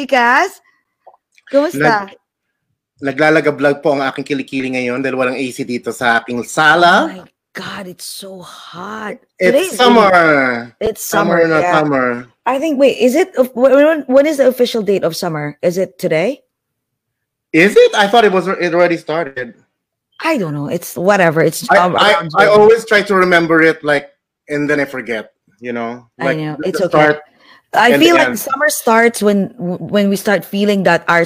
How are you, Jcas? Kumusta? Nag- naglalagablog po ang aking kilikili ngayon dahil walang AC dito sa aking sala. Oh my God, it's so hot. It's Today's summer. It's summer. Summer na yeah. summer. I think. Wait, is it? When, when is the official date of summer? Is it today? Is it? I thought it was. It already started. I don't know. It's whatever. It's I, um, I, I always try to remember it like, and then I forget. You know, I know. It's okay. start. I and feel the like summer starts when when we start feeling that our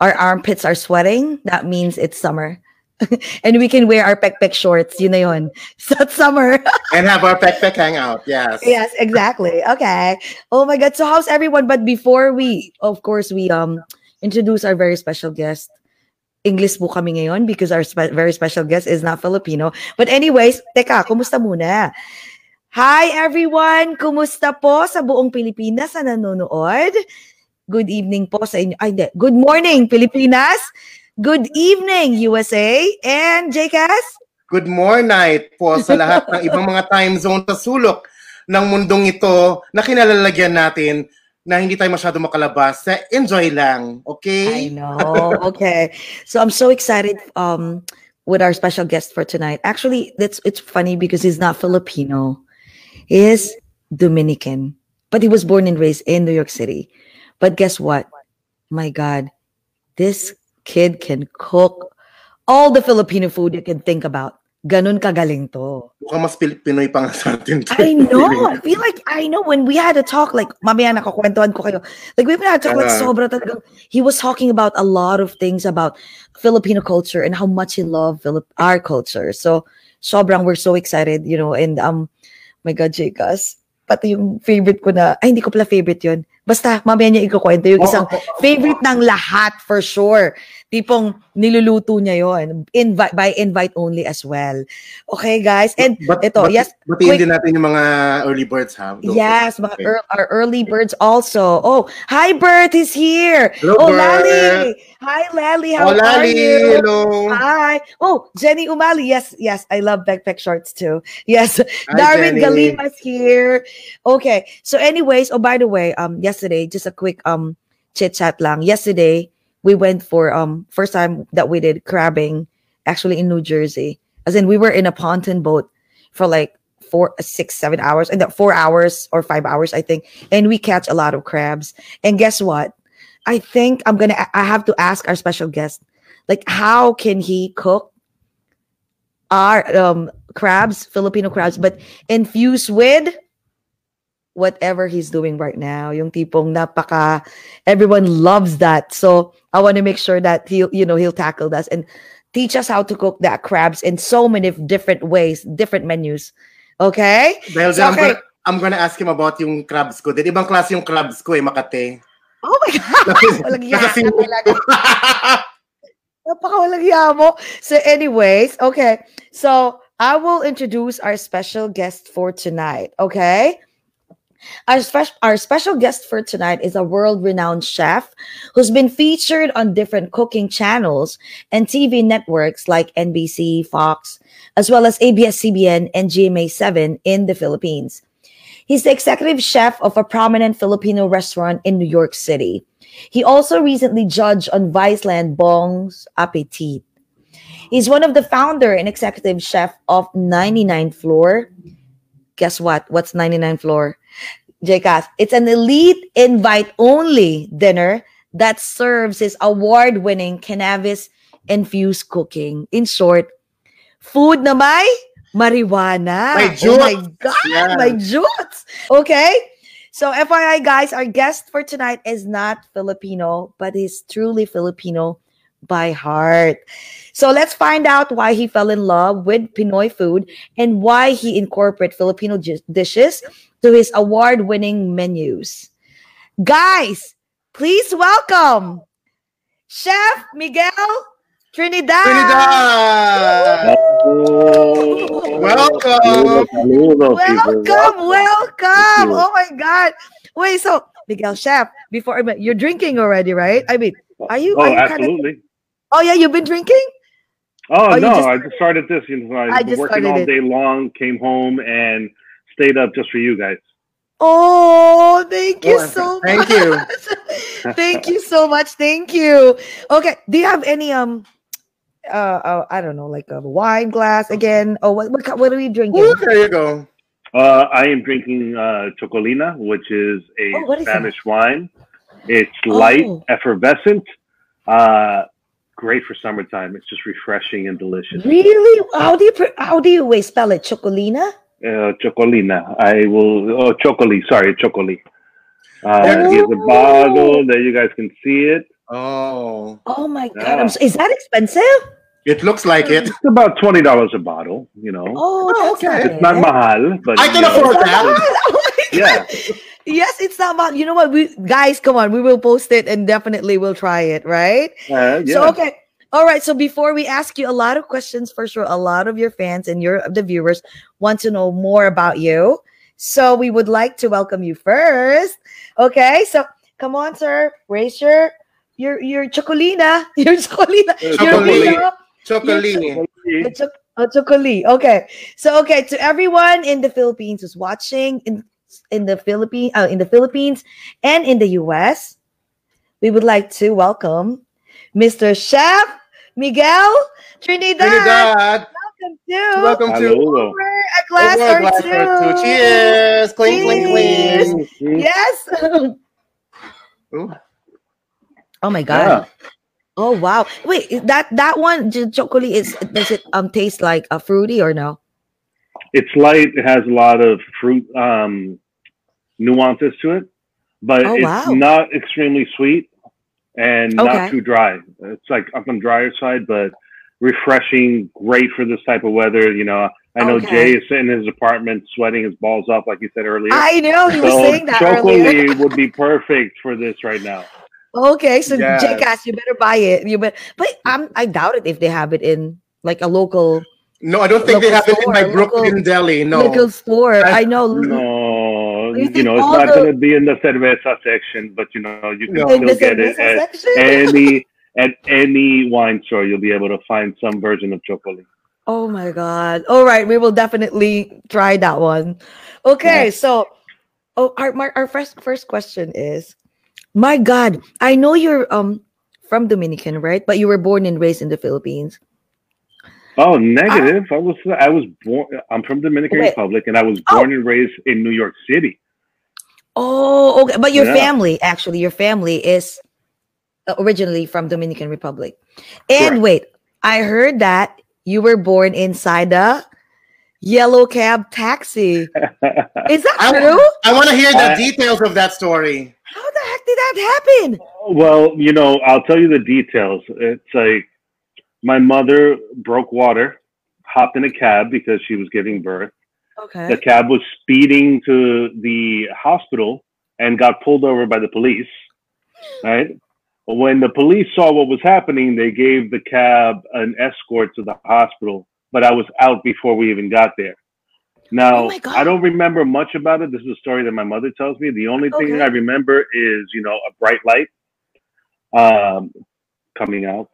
our armpits are sweating. That means it's summer, and we can wear our pek pek shorts. You know, yun. So it's summer. and have our peck peck hangout. Yes. yes, exactly. Okay. Oh my God. So how's everyone? But before we, of course, we um introduce our very special guest. English po kami ngayon because our spe- very special guest is not Filipino. But anyways, teka, kumusta muna? Hi everyone! Kumusta po sa buong Pilipinas na nanonood? Good evening po sa inyo. Ay, hindi. Good morning, Pilipinas! Good evening, USA! And JCas? Good morning night po sa lahat ng ibang mga time zone sa sulok ng mundong ito na kinalalagyan natin na hindi tayo masyado makalabas. Enjoy lang, okay? I know. Okay. So I'm so excited um with our special guest for tonight. Actually, that's it's funny because he's not Filipino. Is Dominican, but he was born and raised in New York City. But guess what? My God, this kid can cook all the Filipino food you can think about. Ganun kagaling to. Mukhang mas Pinoy pa nga sa atin. to. I know. I feel like I know when we had a talk, like mamaya nakakwentuhan ko kayo. Like we had a talk, like sobra talagang. He was talking about a lot of things about Filipino culture and how much he loved Philip our culture. So sobrang we're so excited, you know. And um, my God, Jcas, pati yung favorite ko na, ay hindi ko pala favorite yun. Basta mamaya niya ikukwento yung isang favorite ng lahat for sure. Tipong niluluto niya yon invite by invite only as well. Okay, guys. And But, ito, but, yes, Batiin din natin yung mga early birds, ha? Those- Yes, mga Okay. ear- our early birds also. Oh, hi Bert is here. Hello, oh, Bert. Lally. Hi Lally, how Oh, are Lali, you? hello. Hi. Oh, Jenny Umali. Yes, yes. I love backpack shorts too. Yes. Hi, Darwin Jenny. Galima's here. Okay. So anyways, oh by the way, um yesterday just a quick um chit chat lang. Yesterday we went for um first time that we did crabbing actually in New Jersey. As in we were in a pontoon boat for like four six seven hours and that four hours or five hours I think and we catch a lot of crabs. And guess what? I think I'm gonna I have to ask our special guest like how can he cook our um crabs, Filipino crabs, but infused with whatever he's doing right now. Yung tipong napaka everyone loves that. So I want to make sure that he'll you know he'll tackle that and teach us how to cook that crabs in so many different ways, different menus. Okay? Dahil So, I'm, okay. gonna, I'm gonna ask him about yung crabs ko. Dahil ibang klase yung crabs ko eh, Makate. Oh my god. Walang iya Nasa ka singko talaga. Napaka walang iya mo. So anyways, okay. So I will introduce our special guest for tonight, okay? Our, spe- our special guest for tonight is a world-renowned chef who's been featured on different cooking channels and TV networks like NBC, Fox, as well as ABS-CBN and GMA7 in the Philippines. He's the executive chef of a prominent Filipino restaurant in New York City. He also recently judged on Viceland Bong's Appetit. He's one of the founder and executive chef of 99 Floor. Guess what? What's 99 Floor? JCAS. It's an elite invite only dinner that serves his award winning cannabis infused cooking. In short, food na may marijuana. May Oh my. God, Yes. my juice. Okay. So, FYI, guys, our guest for tonight is not Filipino, but he's truly Filipino by heart. So, let's find out why he fell in love with Pinoy food and why he incorporated Filipino dishes to his award winning menus. Guys, please welcome Chef Miguel Trinidad. Trinidad! Welcome! Welcome, welcome. Oh my God. Wait, so Miguel Chef, before I mean, you're drinking already, right? I mean, are you? Oh, are you kinda- absolutely. Oh yeah, you've been drinking. Oh, Oh, no, just- I just started this. You know, I I've been just working started all it. day long, came home and stayed up just for you guys. Oh, thank you Oh, so thank much. you. thank you so much. Thank you. Okay. Do you have any um uh, uh I don't know, like a wine glass again? Oh what what, what are we drinking? Ooh, there you go. Uh, I am drinking uh, Txakolina, which is a Oh, what is Spanish wine. It's light, Oh. effervescent, uh, great for summertime. It's just refreshing and delicious. Really? How do you pr- how do you wait spell it? Txakolina? Uh, Txakolina. I will. Oh, Txakoli. Sorry, Txakoli. Uh, Yeah. here's a bottle. There, you guys can see it. Oh, Oh my god. Yeah. I'm so, is that expensive? it looks like it. It's about twenty dollars a bottle. You know, Oh, Oh, that's okay. not it's not mahal, but I can you know, afford that. Oh my Yeah. God. Yes, it's not bad. You know what? We guys, come on. We will post it and definitely we'll try it, right? Uh, yeah. So okay. All right. So before we ask you a lot of questions, for sure, a lot of your fans and your the viewers want to know more about you. So we would like to welcome you first. Okay. So come on, sir. Raise your your your txakolina. Your chocolina. Your Txakolina. vino. Chocolini. The choc- uh, txakoli. Okay. So okay, to everyone in the Philippines who's watching in in the Philippines uh, in the Philippines and in the US, we would like to welcome Mr. Chef Miguel Trinidad. Trinidad. Welcome to Welcome to Hello. Over a glass, Over a or, glass two. or two. Cheers. Clink, clink, Cheers. clink. Yes. Ooh. oh my god. Oh wow. Wait, that that one j- chocolate is does it um taste like a fruity or no? It's light. It has a lot of fruit um, nuances to it, but Oh, it's wow. not extremely sweet and Okay. not too dry. It's like up on the drier side, but refreshing. Great for this type of weather. You know, I know Okay. Jay is sitting in his apartment sweating his balls off, like you said earlier. I know he was saying that earlier. Txakoli would be perfect for this right now. Okay, so Yes. Jcas, you better buy it. You bet, but I'm I doubt it if they have it in like a local No, I don't think they Local have it in my Brooklyn local- deli. No. local store. I- I know. No, You know, it's not the- going to be in the cerveza section, but you know, you can No. still get it at any at any wine store. You'll be able to find some version of chocolate. Oh my god! All right, we will definitely try that one. Okay, so oh, our my, our first first question is, my God, I know you're um from Dominican, right? But you were born and raised in the Philippines. Oh, negative. I was I was born. I'm from Dominican Wait. Republic, and I was Oh. born and raised in New York City. Oh, okay. But your Yeah. family, actually, your family is uh, originally from Dominican Republic. And Correct. wait, I heard that you were born inside a yellow cab taxi. Is that I- true? I want to hear the I- details of that story. How the heck did that happen? well, you know, I'll tell you the details. It's like my mother broke water, hopped in a cab because she was giving birth. Okay. The cab was speeding to the hospital and got pulled over by the police. Right. When the police saw what was happening, they gave the cab an escort to the hospital, but I was out before we even got there. Now, Oh. I don't remember much about it. This is a story that my mother tells me. The only thing I remember is, you know, a bright light um, coming out.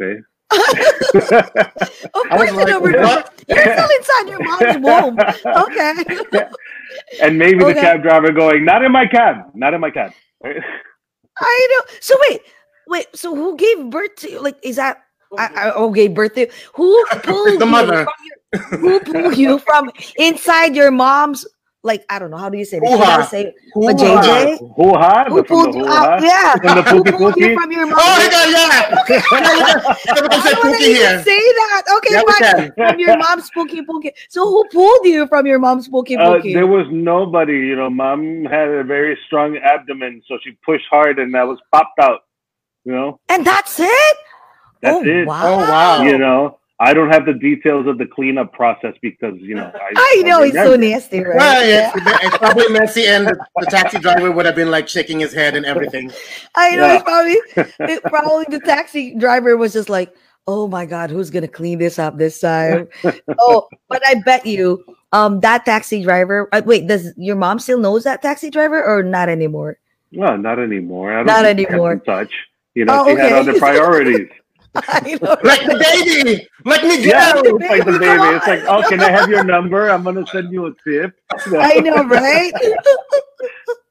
Okay. Of I was like, you what? You're still inside your mom's womb. Okay. and maybe Okay. the cab driver going, not in my cab, not in my cab. I know. So wait, wait. So who gave birth to you? Like, is that I, I oh, gave birth to you? Who pulled The you mother. from your, who pulled you from inside your mom's? Like, I don't know. How do you say this? I say Hoo-ha. JJ? Hoo-ha, who pulled you out? Yeah. From the who pulled you from your Oh my God! Yeah. Yeah, we can I don't want to Pookie here. say that. Okay, Yeah, we From your mom's spooky pookie. So who pulled you from your mom's spooky Uh, there was nobody, you know. Mom had a very strong abdomen, so she pushed hard, and that was popped out. You know, and that's it. that's oh, it. Wow. Oh, wow. You know, I don't have the details of the cleanup process because you know I, I know don't it's so nasty, right? Well, yeah, it's probably messy, and the, the taxi driver would have been like shaking his head and everything. I know Yeah. it's probably it, probably the taxi driver was just like, "Oh my god, who's gonna clean this up this time?" oh, but I bet you, um, that taxi driver. Uh, wait, does your mom still knows that taxi driver or not anymore? No, not anymore. I don't Not think we kept anymore. in touch. You know, Oh, she had other priorities. I know, Like the baby, like Yeah, Miguel. it's like the baby. It's like, oh, can I have your number? I'm gonna send you a tip. I know, right?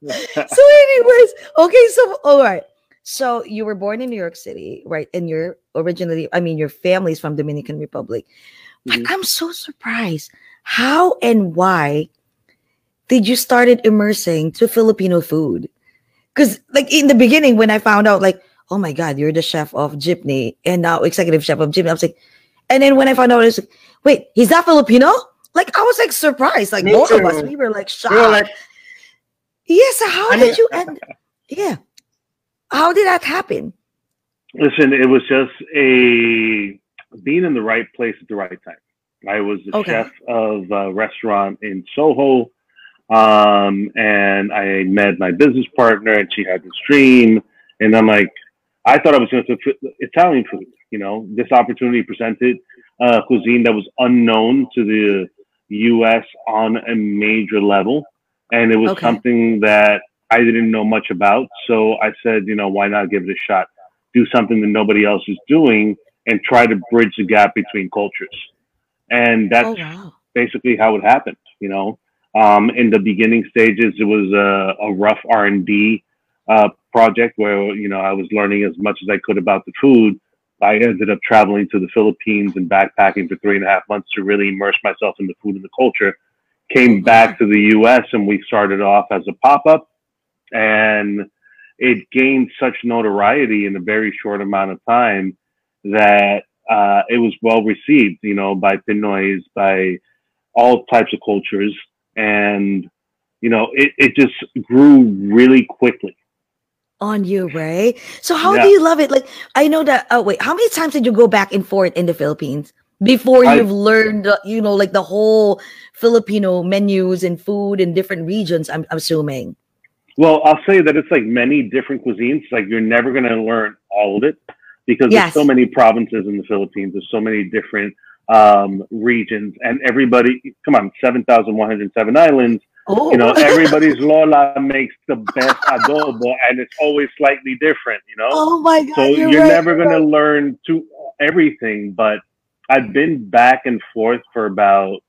so, anyways, okay, so all right. So you were born in New York City, right? And you're originally, I mean, your family's from Dominican Republic. But Mhm. I'm so surprised. How and why did you started immersing to Filipino food? Because like in the beginning, when I found out, like, oh my God, you're the chef of Jeepney and now executive chef of Jeepney, I was like, and then when I found out, I was like, wait, he's not Filipino? Like I was like surprised. Like Me both of us, we were like shocked. We were like, Yes. so how I did mean- you end? Yeah. How did that happen? Listen, it was just a being in the right place at the right time. I was the Okay. chef of a restaurant in Soho, um, and I met my business partner, and she had this dream, and I'm like, I thought I was going to Italian food. You know, this opportunity presented uh, cuisine that was unknown to the U.S. on a major level, and it was Okay. something that I didn't know much about. So I said, you know, why not give it a shot? Do something that nobody else is doing, and try to bridge the gap between cultures. And that's oh wow. basically how it happened. You know, um, in the beginning stages, it was a, a rough R and D uh, project where you know I was learning as much as I could about the food. I ended up traveling to the Philippines and backpacking for three and a half months to really immerse myself in the food and the culture. Came back to the U.S. and we started off as a pop up, and it gained such notoriety in a very short amount of time that uh, it was well received, you know, by Pinoys, by all types of cultures, and you know, it, it just grew really quickly. On you, right? So how Yeah. do you love it? Like I know that. Oh wait, how many times did you go back and forth in the Philippines before I- you've learned? You know, like the whole Filipino menus and food in different regions. I'm, I'm assuming. Well, I'll say that it's like many different cuisines. Like you're never going to learn all of it because Yes. there's so many provinces in the Philippines. There's so many different um, regions, and everybody. Come on, seven thousand one hundred seven islands. Oh, You know, everybody's lola makes the best adobo, and it's always slightly different. You know. oh my god! so you're, you're, right, never going to learn to everything but i've been back and forth for about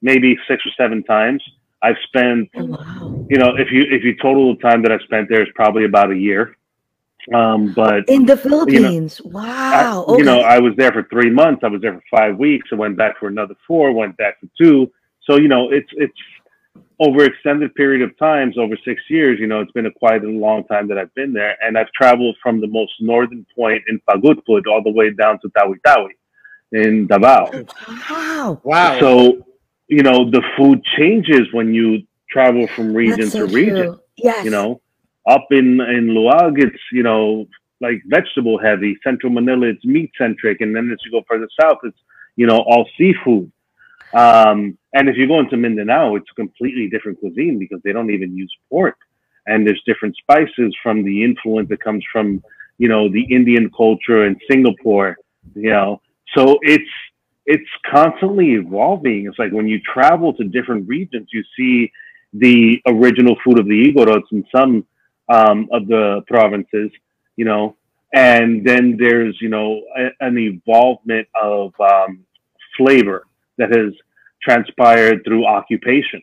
maybe six or seven times i've spent Oh, wow. you know if you if you total the time that i've spent there is probably about a year um but In the Philippines. I, wow. okay. you know i was there for three months i was there for five weeks i went back for another four went back for two so you know it's it's over extended period of times over six years you know it's been a quite a long time that i've been there and i've traveled from the most northern point in pagudpud all the way down to tawi tawi in davao wow. wow. so you know the food changes when you travel from region so to region true. Yes. you know up in in laoag it's you know like vegetable heavy central manila it's meat centric and then as you go further south it's you know all seafood um and if you go into mindanao it's a completely different cuisine because they don't even use pork. And there's different spices from the influence that comes from you know the indian culture in singapore you know. So it's it's constantly evolving. It's like when you travel to different regions you see the original food of the igorots in some um, of the provinces, you know, and then there's, you know, a, an evolvement of um, flavor that has transpired through occupation.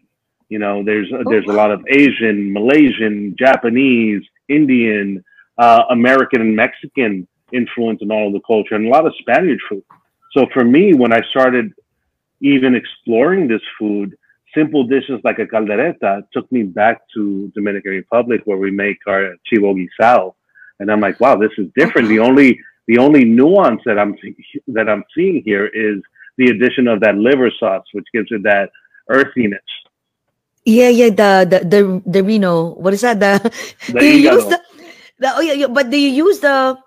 You know, there's there's a lot of Asian, Malaysian, Japanese, Indian, uh, American, and Mexican influence in all of the culture, and a lot of Spanish food. So for me, when I started even exploring this food, simple dishes like a caldereta took me back to Dominican Republic where we make our chivo guisado, and I'm like, wow, this is different. The only the only nuance that I'm that I'm seeing here is the addition of that liver sauce, which gives it that earthiness. Yeah, yeah. The the the the Reno. What is that? The, The do you use the, the oh yeah, yeah, but do you use the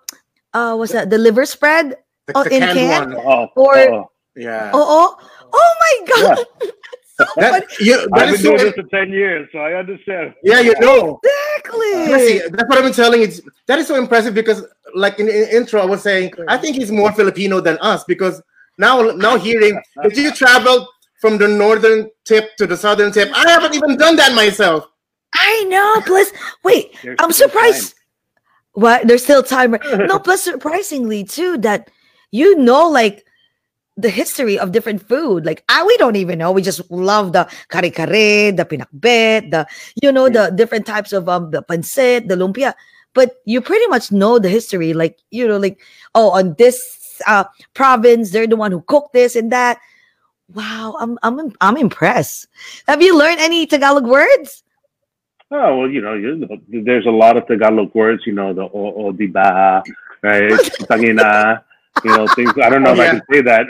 uh what's that? The liver spread? the, oh, the in canned can? one. Oh, Or- oh. Yeah. Oh oh oh my god! so That, funny. you, that I've is been so, doing this for ten years, so I understand. yeah, you know. Exactly. Yeah, that's what I've been telling you. That is so impressive because, like in the intro, I was saying, I think he's more Filipino than us because now, now hearing that you traveled from the northern tip to the southern tip, I haven't even done that myself. I know. Plus, wait, There's I'm still surprised. What? There's still time. right? no, plus surprisingly too that you know like the history of different food. Like I we don't even know. We just love the kare kare, the pinakbet, the you know the different types of um the pancit, the lumpia. But you pretty much know the history. Like you know, like oh, on this uh province, they're the one who cooked this and that. Wow, I'm I'm I'm impressed. Have you learned any Tagalog words? Oh well, you know, you, there's a lot of Tagalog words. You know, the o, o di ba, right? Tangina, you know, things. I don't know Oh, if yeah. I can say that.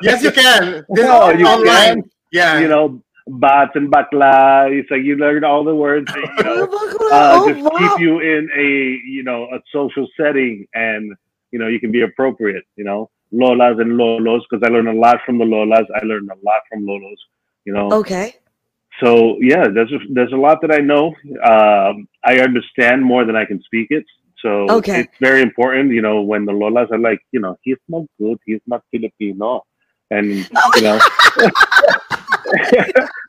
Yes, you can. This Oh, you online. can? Yeah. you know, bats and bakla. It's like you learn all the words. that, You know, uh, oh, just wow. keep you in a you know a social setting, and you know you can be appropriate. You know, lolas and lolos because I learned a lot from the lolas. I learned a lot from lolos. You know, Okay. so yeah, there's a, there's a lot that I know. Um, I understand more than I can speak it. So Okay. it's very important, you know, when the lolas are like, you know, he's not good, he's not Filipino, and you know,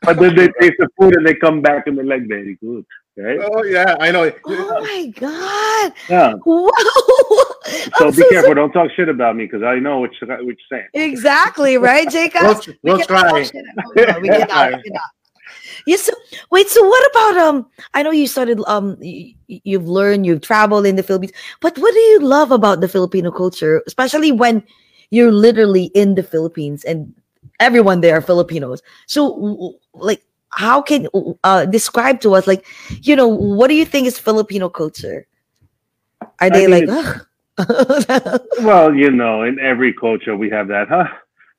but then they taste the food and they come back and they're like, very good, right? Oh yeah, I know. Oh my god. Yeah. Wow. So I'm be careful, don't talk shit about me because I know what you're, what you're saying. Exactly, right, Jacob? We'll, we'll We cannot try. talk about- no, we cannot, we cannot. Yes. so, wait. So, what about um? I know you started um. y- y- You've learned, you've traveled in the Philippines, but what do you love about the Filipino culture, especially when you're literally in the Philippines and everyone there are Filipinos? So, w- w- like, how can uh describe to us, like, you know, what do you think is Filipino culture? Are they think like? Well, you know, in every culture we have that, huh?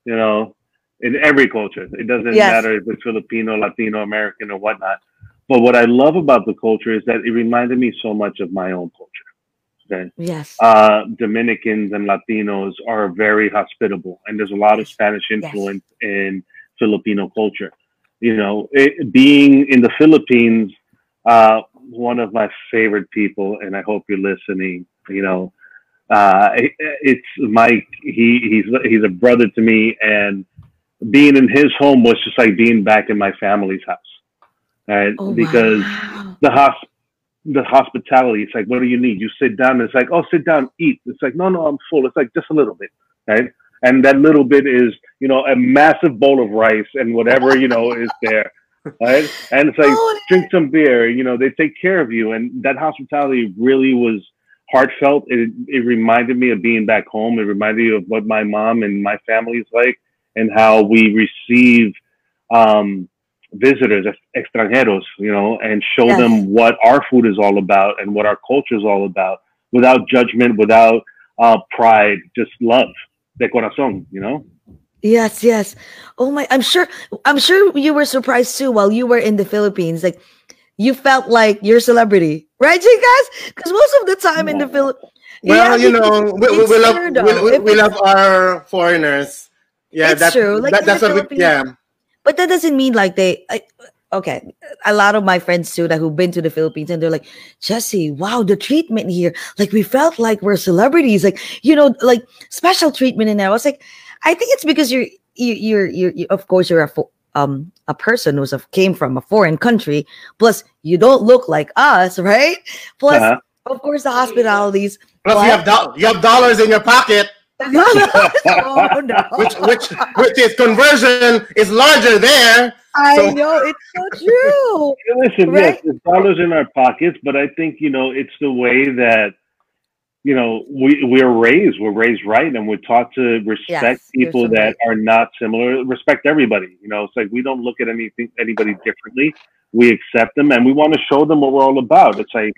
You know, in every culture, it doesn't Yes. matter if it's Filipino, Latino, American, or whatnot. But what I love about the culture is that it reminded me so much of my own culture. Okay, yes. uh, Dominicans and Latinos are very hospitable, and there's a lot of Spanish influence in Filipino culture. You know, it, being in the Philippines, uh, one of my favorite people, and I hope you're listening. You know, uh, it, it's Mike. He he's he's a brother to me, and being in his home was just like being back in my family's house, right? Oh, because wow. the hosp the hospitality. It's like, what do you need? You sit down. It's like, oh, sit down, eat. It's like, no, no, I'm full. It's like just a little bit, right? And that little bit is, you know, a massive bowl of rice and whatever you know is there, right? And it's like, Oh, drink some beer. You know, they take care of you, and that hospitality really was heartfelt. It it reminded me of being back home. It reminded me of what my mom and my family is like, and how we receive um, visitors, extranjeros, you know, and show Yes. them what our food is all about and what our culture is all about, without judgment, without uh, pride, just love, de corazón, you know. Yes, yes. Oh my, I'm sure I'm sure you were surprised too while you were in the Philippines. Like you felt like you're a celebrity, right, you guys? Because most of the time in the No. Philippines, Well, you know, we, we, we love we, we, we love our foreigners. Yeah, It's that's true. Like, that, that's what we. Yeah, but that doesn't mean like they. I, okay, a lot of my friends too that who've been to the Philippines and they're like, Jesse, wow, the treatment here, like we felt like we're celebrities, like you know, like special treatment in there. I was like, I think it's because you're you, you're you're, you of course you're a fo- um a person who's a, came from a foreign country. Plus, you don't look like us, right? Plus, Uh-huh. of course, the hospitalities. plus What? you have do- you have dollars in your pocket, oh no! which which which is conversion is larger there. I so- know it's so true. Listen, Right? yes, there's dollars in our pockets, but I think you know it's the way that you know we we're raised. We're raised right, and we're taught to respect Yes, people so that right. are not similar. Respect everybody. You know, it's like we don't look at anything anybody differently. We accept them, and we want to show them what we're all about. It's like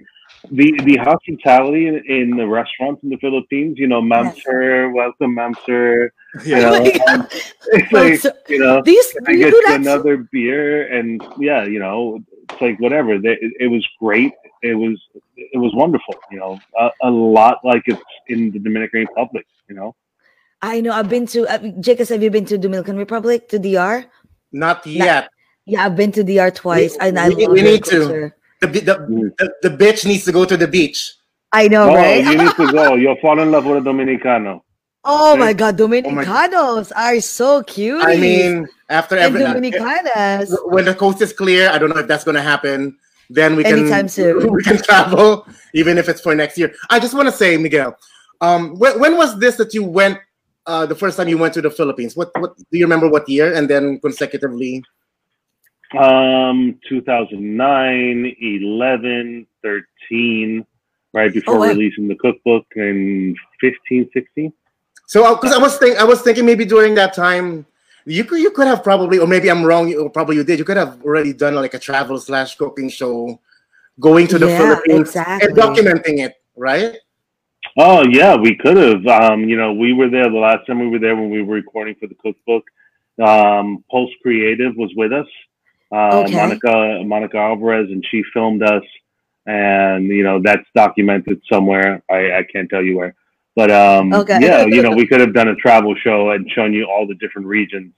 the the hospitality in, in the restaurants in the Philippines. You know, ma'am Yes. sir, welcome, ma'am sir. You know, Oh it's Well, like so- you know. Do you, do I you get do you that? too? another beer, and yeah, you know, it's like whatever. They, it, it was great. It was it was wonderful. You know, a, a lot like it's in the Dominican Republic. You know, I know. I've been to. Uh, Jacobs, have you been to Dominican Republic to DR? Not yet. Yeah, I've been to DR twice, and I we- love we their need to. culture. The, the, the the bitch needs to go to the beach. I know, oh, right? you need to go. You'll fall in love with a Dominicano. oh my God, my- Dominicanos are so cute. I mean, after and every Dominicanas. when the coast is clear, I don't know if that's going to happen. Then we can Anytime soon. we can travel, even if it's for next year. I just want to say, Miguel, um, when, when was this that you went uh, the first time you went to the Philippines? What what do you remember? What year? And then consecutively. Um, 2009, 11, 13, right before Oh, wow. releasing the cookbook, and 15, 16. So, because I was think I was thinking maybe during that time, you could you could have probably, or maybe I'm wrong. You, probably you did. You could have already done like a travel slash cooking show, going to the Yeah, Philippines exactly. and documenting it, right? Oh yeah, we could have. Um, you know, we were there the last time we were there when we were recording for the cookbook. Um, Pulse Creative was with us. Uh, Okay. Monica Monica Alvarez, and she filmed us. And you know that's documented somewhere. I, I can't tell you where, but um, Okay. yeah, you know we could have done a travel show and shown you all the different regions.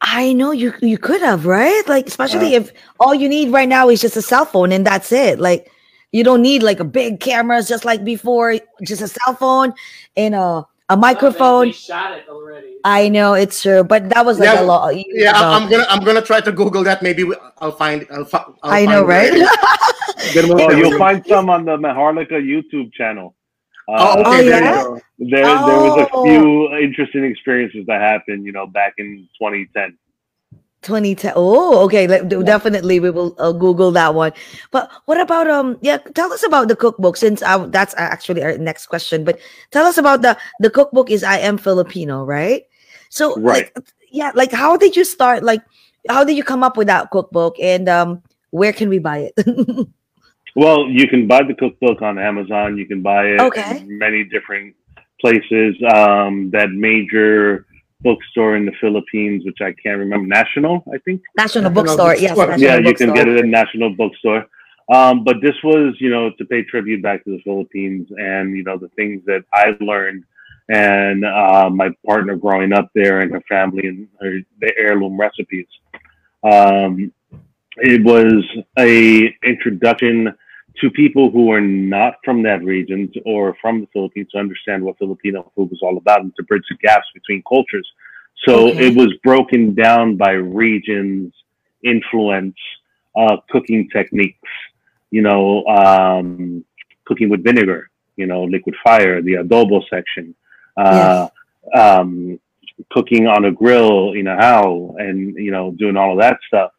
I know you you could have, right? Like especially Uh. if all you need right now is just a cell phone and that's it. Like you don't need like a big cameras just like before, just a cell phone and a a microphone. They shot it already. I know it's true, but that was like Yeah, a lot. Yeah, ago. I- I'm gonna I'm gonna try to Google that. Maybe I'll find. I'll, fi- I'll I know, find right? it. Then we'll- Oh, then you'll find some on the Maharlika YouTube channel. Oh, Uh, okay. Oh, there yeah? you go. there, there was a Oh. few interesting experiences that happened, you know, back in 2010. 2010. Oh, okay. Let, Definitely, we will uh, Google that one. But what about um? Yeah, tell us about the cookbook since I, that's actually our next question. But tell us about the the cookbook. Is I am Filipino, right? So, Right. like, yeah, like how did you start? Like, how did you come up with that cookbook? And um, where can we buy it? Well, you can buy the cookbook on Amazon. You can buy it Okay. in many different places. Um, that major bookstore in the Philippines, which I can't remember, National, I think. National National Bookstore. Yes. Bookstore. National yeah, you can get it at National Bookstore. Um, but this was, you know, to pay tribute back to the Philippines and you know the things that I learned and uh, my partner growing up there and her family and her the heirloom recipes. Um, it was a introduction to people who are not from that region or from the Philippines to understand what Filipino food was all about and to bridge the gaps between cultures. So Okay. it was broken down by regions, influence, uh, cooking techniques, you know, um, cooking with vinegar, you know, liquid fire, the adobo section, uh, um, cooking on a grill, you know, how, and, you know, doing all of that stuff.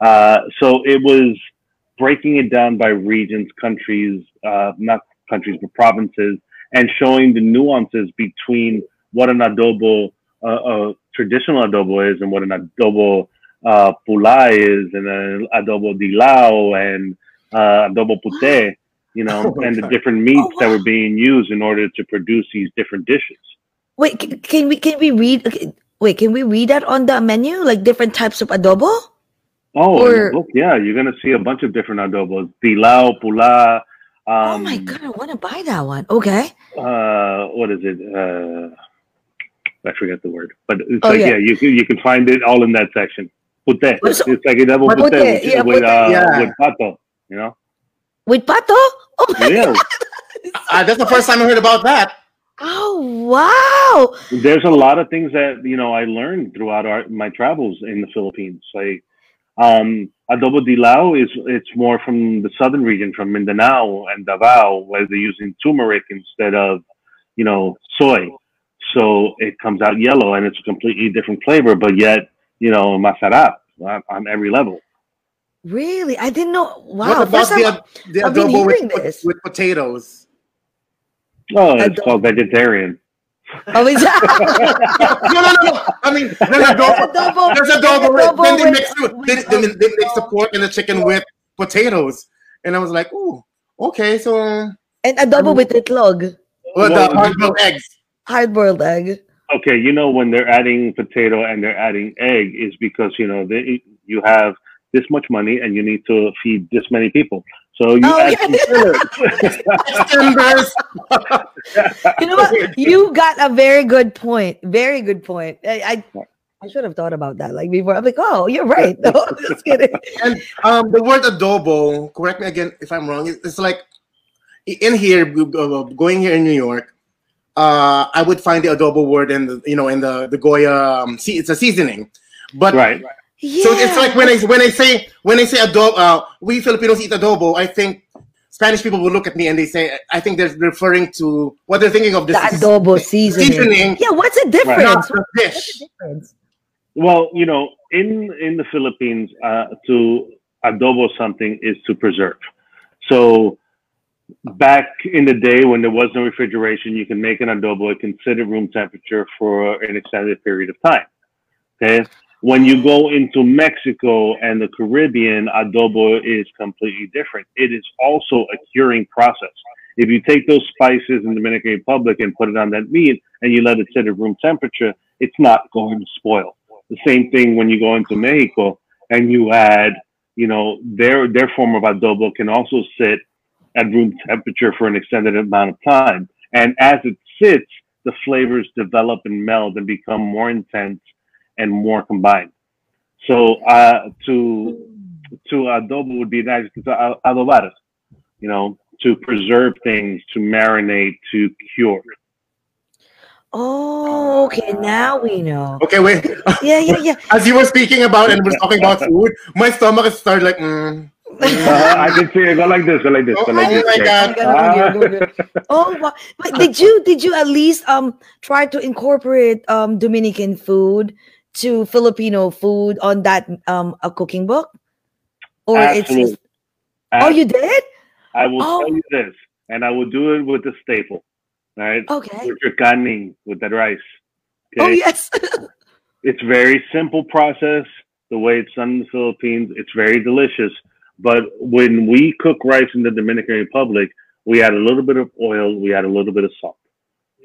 Uh, so it was breaking it down by regions, countries, uh, not countries, but provinces, and showing the nuances between what an adobo, uh, uh, traditional adobo is and what an adobo uh, pula is and an adobo dilao and uh, adobo pute, you know, oh, and the different meats Oh, that were being used in order to produce these different dishes. Wait, can, can we can we read? okay, Wait, can we read that on the menu? Like different types of adobo? Oh, in Or- the book, yeah, you're gonna see a bunch of different adobos: dilao, pula. Um, oh my god, I want to buy that one. Okay. uh what is it uh i forget the word but it's Oh, like yeah. yeah. you can you can find it all in that section pute so- it's like a double Pute, pute, with, yeah, with, pute. uh, Yeah. with pato you know With pato? Oh my yeah Uh, that's the first time I heard about that. Oh wow. there's a lot of things that you know i learned throughout our, my travels in the philippines like um adobo dilao is it's more from the southern region from mindanao and davao where they're using turmeric instead of you know soy so it comes out yellow and it's a completely different flavor but yet you know masarap on, on every level Really? I didn't know. Wow, what Wow. about the, ad- the adobo hearing with, this. with potatoes? oh it's Adobo. called vegetarian oh, is that? no, no, no, no. I mean, there's adobo. adobo. There's adobo. adobo then they mix it. with, They, they, um, they mix the pork and the chicken with potatoes, and I was like, "Ooh, okay." So, And adobo with itlog. well, Well, the hard-boiled eggs. Hard boiled egg. okay you know when they're adding potato and they're adding egg is because you know they, you have this much money and you need to feed this many people so you Oh, add yeah. some You know what? You got a very good point. Very good point. I, I, I should have thought about that like before. I'm like, oh, you're right. No, just kidding. And um, the word adobo, correct me again if I'm wrong. It's like in here, uh, going here in New York, uh, I would find the adobo word in the you know in the the Goya. Um, see, it's a seasoning, but right so it's like when I when I say when I say adobo, uh, we Filipinos eat adobo. I think Spanish people will look at me and they say, I think they're referring to what they're thinking of The this adobo seasoning. seasoning, Yeah, what's the difference? the What's the difference? Well, you know, in in the Philippines, uh, to adobo something is to preserve. So back in the day when there was no refrigeration, you can make an adobo at considered room temperature for an extended period of time. Okay. When you go into Mexico and the Caribbean, adobo is completely different. It is also a curing process. If you take those spices in the Dominican Republic and put it on that meat and you let it sit at room temperature, it's not going to spoil. The same thing when you go into Mexico and you add, you know, their their form of adobo can also sit at room temperature for an extended amount of time. And as it sits, the flavors develop and meld and become more intense and more combined. So uh, to to adobo would be nice to a- adobar, you know, to preserve things, to marinate, to cure. Oh, okay. Now we know. Okay, wait. Yeah, yeah, yeah. As you were speaking about and we're talking about food, my stomach has started like, mm. Uh, I can see it. Go like this. Go like this. Go like Oh this. my Okay. God. Ah. Oh, wow. but did you did you at least um try to incorporate um Dominican food to Filipino food on that um a cooking book, or it's Absolutely. just oh you did I will Oh. tell you this, and I will do it with the staple, right? okay With your kaning, with that rice. oh yes it's very simple process. The way it's done in the Philippines, it's very delicious. But when we cook rice in the Dominican Republic, we add a little bit of oil, we add a little bit of salt.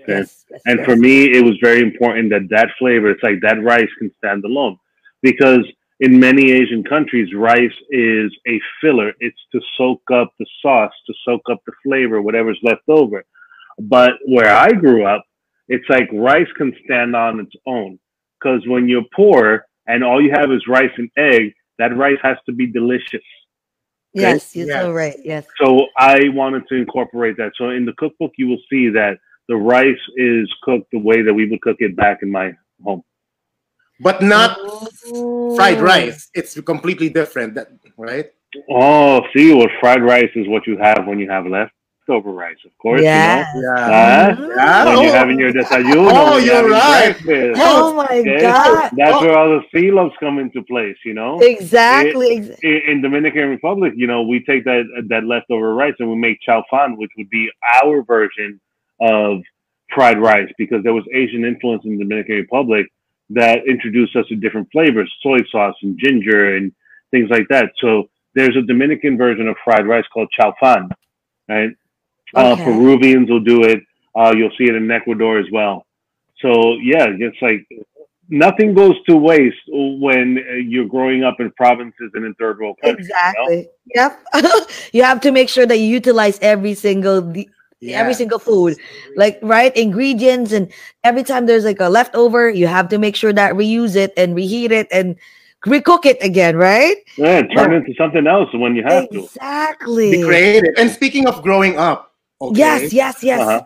Okay. yes, yes, And yes. for me, it was very important that that flavor, it's like that rice can stand alone. Because in many Asian countries, rice is a filler. It's to soak up the sauce, to soak up the flavor, whatever's left over. But where I grew up, it's like rice can stand on its own. Because when you're poor and all you have is rice and egg, that rice has to be delicious. yes you're Yeah. so right yes So I wanted to incorporate that. So in the cookbook, you will see that the rice is cooked the way that we would cook it back in my home. but not oh. fried Oh. rice. It's completely different, that, right? Oh, see, what fried rice is what you have when you have leftover rice, of course. Yeah. You know? Yeah. Huh? Yeah. When you're Oh. having your desayuno. Oh, when you're right. breakfast, Oh, oh my okay? god! That's Oh. where all the silos come into place, you know? Exactly. ex- in, in Dominican Republic, you know, we take that that leftover rice and we make chow fan, which would be our version of fried rice, because there was Asian influence in the Dominican Republic that introduced us to different flavors, soy sauce and ginger and things like that. So there's a Dominican version of fried rice called chow fan, right? Uh, Peruvians will do it. Uh, you'll see it in Ecuador as well. So yeah, it's like nothing goes to waste when uh, you're growing up in provinces and in third world countries. you know? Exactly. Yep. you have to make sure that you utilize every single the, every single food, like right ingredients, and every time there's like a leftover, you have to make sure that reuse it and reheat it and recook it again, right? Yeah, turn into something else when you have to. Exactly. Be creative. And speaking of growing up, okay, Yes, yes, yes. Uh-huh.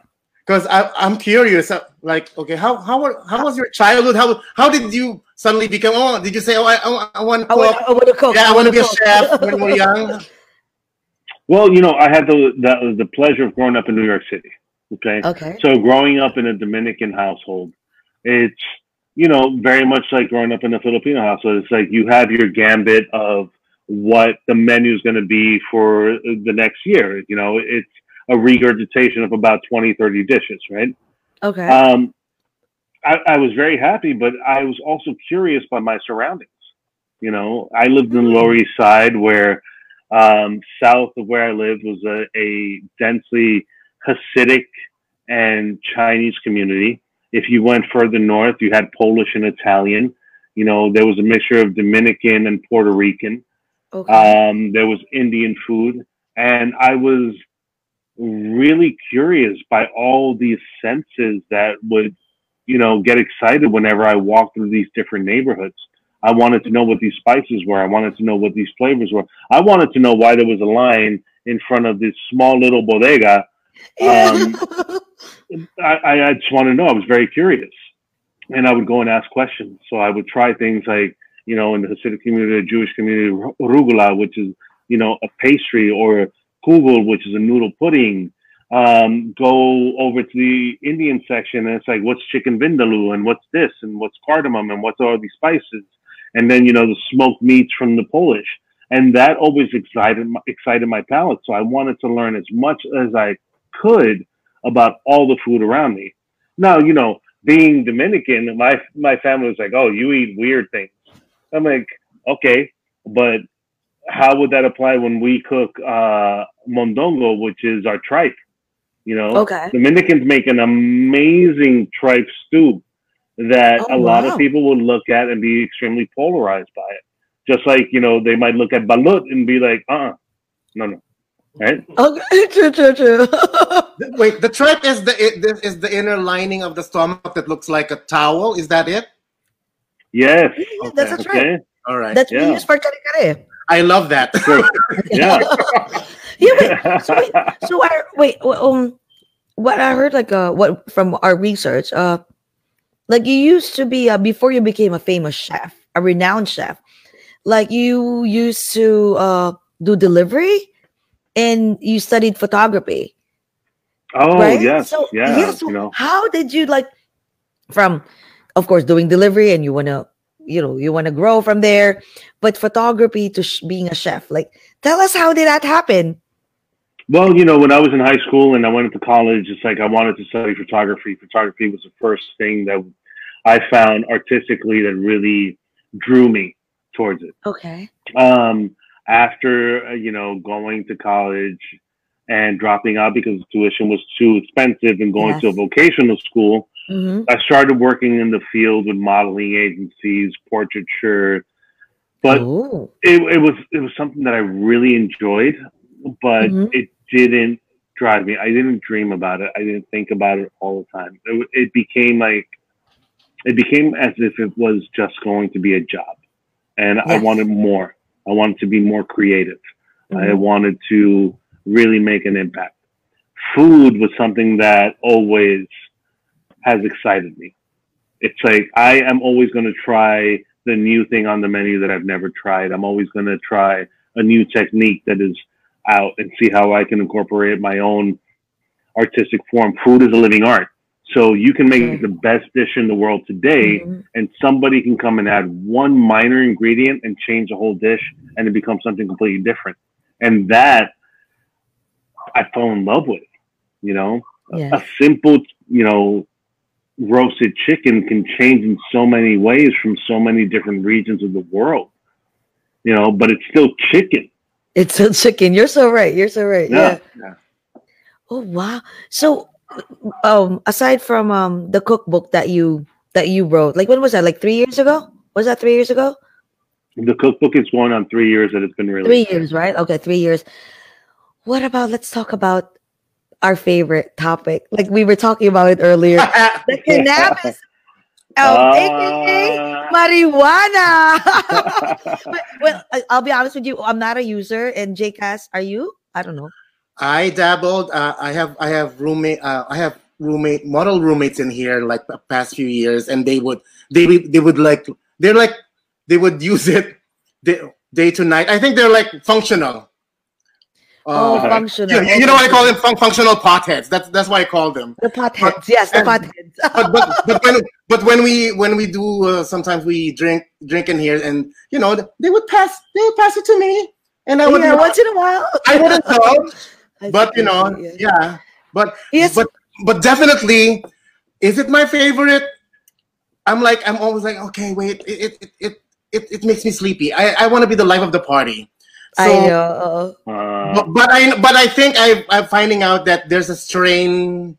because I'm curious. uh, Like, okay, how how were- how was your childhood? How how did you suddenly become? Oh, did you say, oh, I, I, I want to cook? I want to cook. yeah, I want to be a chef when we were young. Well, you know, I had the, the the pleasure of growing up in New York City. Okay, Okay. so growing up in a Dominican household, it's you know very much like growing up in a Filipino household. It's like you have your gambit of what the menu is going to be for the next year. You know, it's a regurgitation of about 20, 30 dishes, right? Okay. Um, I, I was very happy, but I was also curious by my surroundings. You know, I lived in the Lower East Side, where um, south of where I lived was a, a densely Hasidic and Chinese community. If you went further north, you had Polish and Italian. You know, there was a mixture of Dominican and Puerto Rican. okay. Um, there was Indian food, and I was really curious by all these senses that would, you know, get excited whenever I walked through these different neighborhoods. I wanted to know what these spices were. I wanted to know what these flavors were. I wanted to know why there was a line in front of this small little bodega. Um, I, I, just wanted to know. I was very curious, and I would go and ask questions. So I would try things like, you know, in the Hasidic community, the Jewish community, rugula, which is, you know, a pastry or kugel, which is a noodle pudding. Um, go over to the Indian section and it's like, what's chicken vindaloo and what's this and what's cardamom and what's all these spices, and then you know the smoked meats from the Polish, and that always excited my, excited my palate. So I wanted to learn as much as I could about all the food around me. Now, you know, being Dominican, my my family was like, "Oh, you eat weird things." I'm like, "Okay, but how would that apply when we cook uh, mondongo, which is our tripe? You know, Okay. Dominicans make an amazing tripe stew that Oh, a lot wow. of people would look at and be extremely polarized by it. Just like you know, they might look at balut and be like, "Uh, uh no, no." Right? Okay. True. True. True. Wait, the tripe is the it, this is the inner lining of the stomach that looks like a towel. Is that it? Yes. Yeah, that's a Okay. tripe. Okay. All right. That's what we Yeah. use for kare kare. I love that. Yeah. Yeah. Wait. So wait. So I wait. Um, what I heard like uh what from our research uh like you used to be uh, before you became a famous chef, a renowned chef. Like you used to uh do delivery, and you studied photography. Oh right? yes, So, yeah. yeah, so you know, how did you like from of course doing delivery and you want to you know you want to grow from there but photography to sh- being a chef like tell us how did that happen well, you know, when I was in high school and I went into college, it's like I wanted to study photography. Photography was the first thing that I found artistically that really drew me towards it. okay Um, after uh, you know going to college and dropping out because tuition was too expensive and going to a vocational school, hmm I started working in the field with modeling agencies, portraiture, but it, it was it was something that I really enjoyed, but Mhm. it didn't drive me. I didn't dream about it. I didn't think about it all the time. It, it became like it became as if it was just going to be a job, and I wanted more. I wanted to be more creative. I Mhm. wanted to really make an impact. Food was something that always has excited me. It's like I am always going to try the new thing on the menu that I've never tried. I'm always going to try a new technique that is out and see how I can incorporate my own artistic form. Food is a living art. So you can make Okay. the best dish in the world today Mhm. and somebody can come and add one minor ingredient and change the whole dish and it becomes something completely different. And that I fell in love with, you know, Yes. a simple, you know, roasted chicken can change in so many ways from so many different regions of the world, you know, but it's still chicken. It's a chicken you're so right you're so right yeah, oh wow so um aside from um the cookbook that you that you wrote like when was that like three years ago was that three years ago The cookbook is going on three years that it's been released. Three years, right? Okay, three years. What about let's talk about our favorite topic. Like we were talking about it earlier. The cannabis. Oh, aka Ah. marijuana. well, I'll be honest with you. I'm not a user, and JCast, are you? I don't know. I dabbled. Uh, I have I have roommate. Uh, I have roommate model roommates in here like the past few years, and they would they would they would like they're like they would use it day, day to night. I think they're like functional. Oh, Uh, functional. you, you know what I call them? Fun- functional potheads. That's that's why I call them. The potheads. Yes, the and- potheads. But but, but when but when we when we do uh, sometimes we drink drink in here, and you know they would pass they would pass it to me, and I would yeah, once in a while. I wouldn't know. I but you know, yeah. yeah. But Yes. but but definitely, is it my favorite? I'm like I'm always like okay, wait, it it it it, it makes me sleepy. I I want to be the life of the party. So, I know. Uh, But, but I but I think I I'm finding out that there's a strain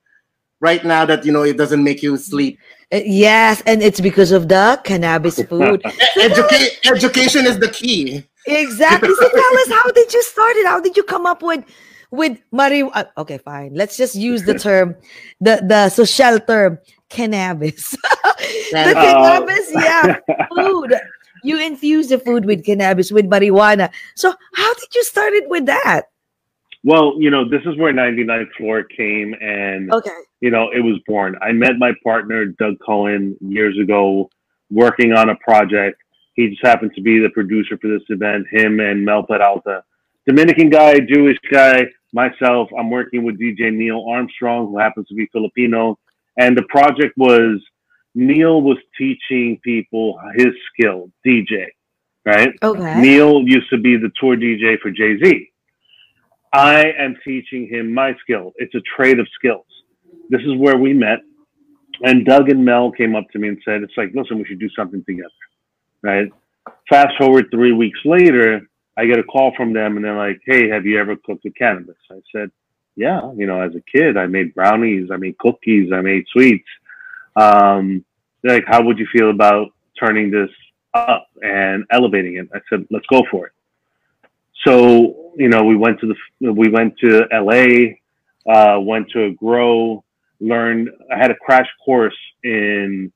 right now that you know it doesn't make you sleep. Uh, Yes, and it's because of the cannabis food. Educa- education is the key. Exactly. So tell us how did you start it? How did you come up with with marijuana? Okay, fine. Let's just use the term, the the social term, cannabis. the Can- cannabis, yeah, food. You infuse the food with cannabis with marijuana. So how did you start it with that? well, you know, this is where 99th Floor came and Okay. you know, it was born. I met my partner, Doug Cohen, years ago, working on a project. He just happened to be the producer for this event. Him and Mel Peralta Dominican guy, Jewish guy, myself. I'm working with DJ Neil Armstrong, who happens to be Filipino, and the project was Neil was teaching people his skill, DJ, right? Okay. Neil used to be the tour DJ for Jay Z. I am teaching him my skill. It's a trade of skills. This is where we met. And Doug and Mel came up to me and said, It's like, listen, we should do something together. Right? Fast forward three weeks later, I get a call from them and they're like, Hey, have you ever cooked with cannabis? I said, Yeah, you know, as a kid, I made brownies, I made cookies, I made sweets. Um, like, How would you feel about turning this up and elevating it? I said, Let's go for it. So, you know, we went to the we went to LA, uh, went to a grow, learned I had a crash course in